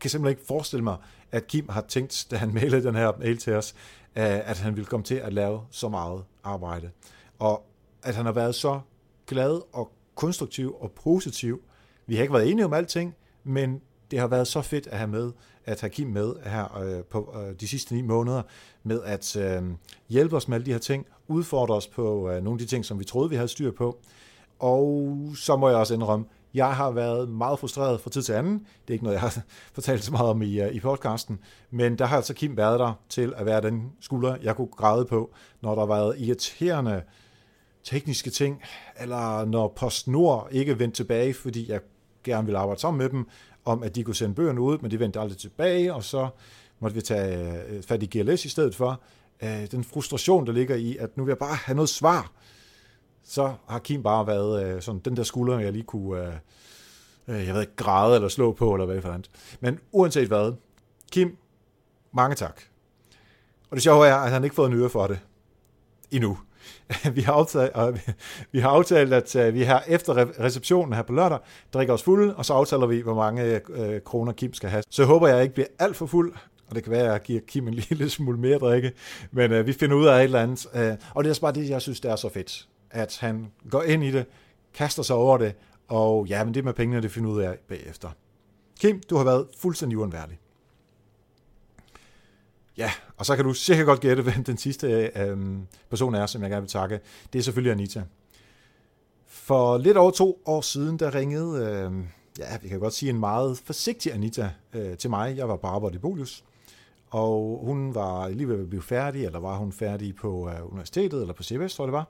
S2: kan simpelthen ikke forestille mig, at Kim har tænkt, da han mailede den her mail til os, at han ville komme til at lave så meget arbejde. Og at han har været så glad og konstruktiv og positiv. Vi har ikke været enige om alting, men det har været så fedt at have med, at have Kim med her øh, på øh, de sidste ni måneder, med at øh, hjælpe os med alle de her ting, udfordre os på øh, nogle af de ting, som vi troede, vi havde styr på. Og så må jeg også indrømme, jeg har været meget frustreret fra tid til anden. Det er ikke noget, jeg har fortalt så meget om i, øh, i podcasten. Men der har altså Kim været der til at være den skulder, jeg kunne græde på, når der har været irriterende tekniske ting, eller når PostNord ikke vendte tilbage, fordi jeg gerne ville arbejde sammen med dem, om at de kunne sende bøgerne ud, men de vendte aldrig tilbage, og så måtte vi tage øh, fat i GLS i stedet for. Øh, den frustration, der ligger i, at nu vil jeg bare have noget svar, så har Kim bare været øh, sådan den der skulder, jeg lige kunne, øh, øh, jeg ved ikke, græde eller slå på, eller hvad for andet. Men uanset hvad, Kim, mange tak. Og det sjove er, at han ikke fået en øre for det endnu. vi, har aftalt, øh, vi har aftalt, at øh, vi har efter receptionen her på lørdag, drikker os fulde, og så aftaler vi, hvor mange øh, kroner Kim skal have. Så jeg håber, jeg ikke bliver alt for fuld, og det kan være, at jeg giver Kim en lille smule mere drikke, men øh, vi finder ud af et eller andet. Øh, og det er bare det, jeg synes, det er så fedt, at han går ind i det, kaster sig over det, og ja, men det med pengene, det finder ud af bagefter. Kim, du har været fuldstændig uundværlig. Ja, og så kan du sikkert godt gætte, hvem den sidste øh, person er, som jeg gerne vil takke. Det er selvfølgelig Anita. For lidt over to år siden, der ringede, øh, ja, vi kan godt sige en meget forsigtig Anita øh, til mig. Jeg var på arbejde i Bolius, og hun var lige ved at blive færdig, eller var hun færdig på øh, universitetet, eller på CBS, tror jeg det var.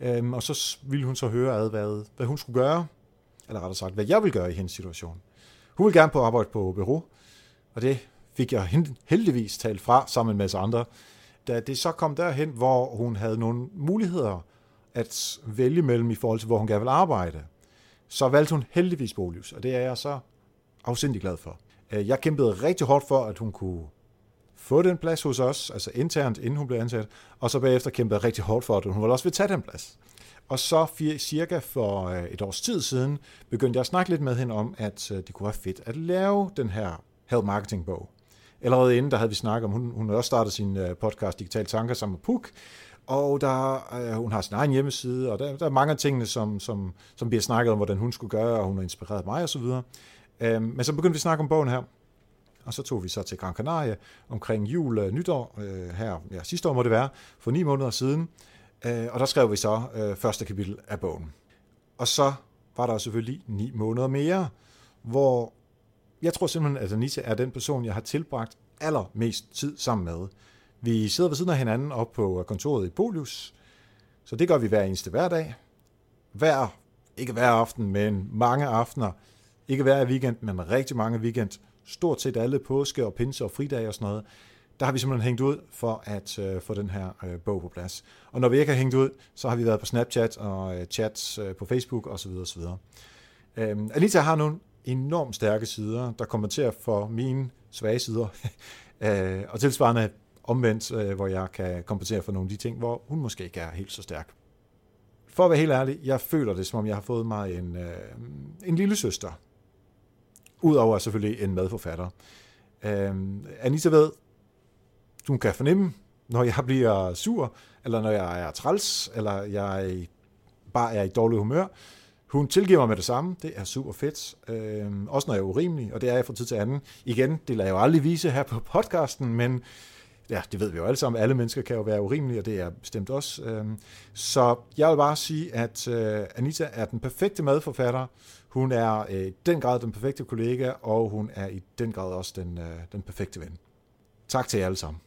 S2: Øhm, og så ville hun så høre ad, hvad, hvad hun skulle gøre, eller rettere sagt, hvad jeg vil gøre i hendes situation. Hun ville gerne på arbejde på bureau, og det fik jeg heldigvis talt fra sammen med en masse andre. Da det så kom derhen, hvor hun havde nogle muligheder at vælge mellem i forhold til, hvor hun gerne vil arbejde, så valgte hun heldigvis Bolius, og det er jeg så afsindig glad for. Øh, jeg kæmpede rigtig hårdt for, at hun kunne få den plads hos os, altså internt, inden hun blev ansat, og så bagefter kæmpede rigtig hårdt for, at hun ville også vil tage den plads. Og så cirka for øh, et års tid siden, begyndte jeg at snakke lidt med hende om, at øh, det kunne være fedt at lave den her health marketing bog. Allerede inden, der havde vi snakket om, hun, hun havde også startet sin øh, podcast Digital Tanker sammen med Puk, og der, øh, hun har sin egen hjemmeside, og der, der er mange af tingene, som, som, som bliver snakket om, hvordan hun skulle gøre, og hun har inspireret mig osv. Øhm, men så begyndte vi at snakke om bogen her, og så tog vi så til Gran Canaria omkring jul og nytår, øh, her ja, sidste år må det være, for ni måneder siden, øh, og der skrev vi så øh, første kapitel af bogen. Og så var der selvfølgelig ni måneder mere, hvor jeg tror simpelthen, at Anita er den person, jeg har tilbragt allermest tid sammen med. Vi sidder ved siden af hinanden op på øh, kontoret i Polius, så det gør vi hver eneste hverdag. Hver, ikke hver aften, men mange aftener. Ikke hver weekend, men rigtig mange weekend. Stort set alle påske og pinse og fridage og sådan noget. Der har vi simpelthen hængt ud for at øh, få den her øh, bog på plads. Og når vi ikke har hængt ud, så har vi været på Snapchat og øh, chats øh, på Facebook osv. osv. Øhm, Anita har nogle enormt stærke sider, der kommenterer for mine svage sider. Øh, og tilsvarende omvendt, øh, hvor jeg kan kompensere for nogle af de ting, hvor hun måske ikke er helt så stærk. For at være helt ærlig, jeg føler det, som om jeg har fået mig en, øh, en lille søster. Udover selvfølgelig en medforfatter. Øhm, Anita ved, du kan fornemme, når jeg bliver sur, eller når jeg er træls, eller jeg bare er i dårlig humør, hun tilgiver mig med det samme. Det er super fedt. Øh, også når jeg er urimelig, og det er jeg fra tid til anden. Igen, det lader jeg jo aldrig vise her på podcasten, men ja, det ved vi jo alle sammen. Alle mennesker kan jo være urimelige, og det er bestemt også. Øh, så jeg vil bare sige, at øh, Anita er den perfekte medforfatter. Hun er øh, i den grad den perfekte kollega, og hun er i den grad også den, øh, den perfekte ven. Tak til jer alle sammen.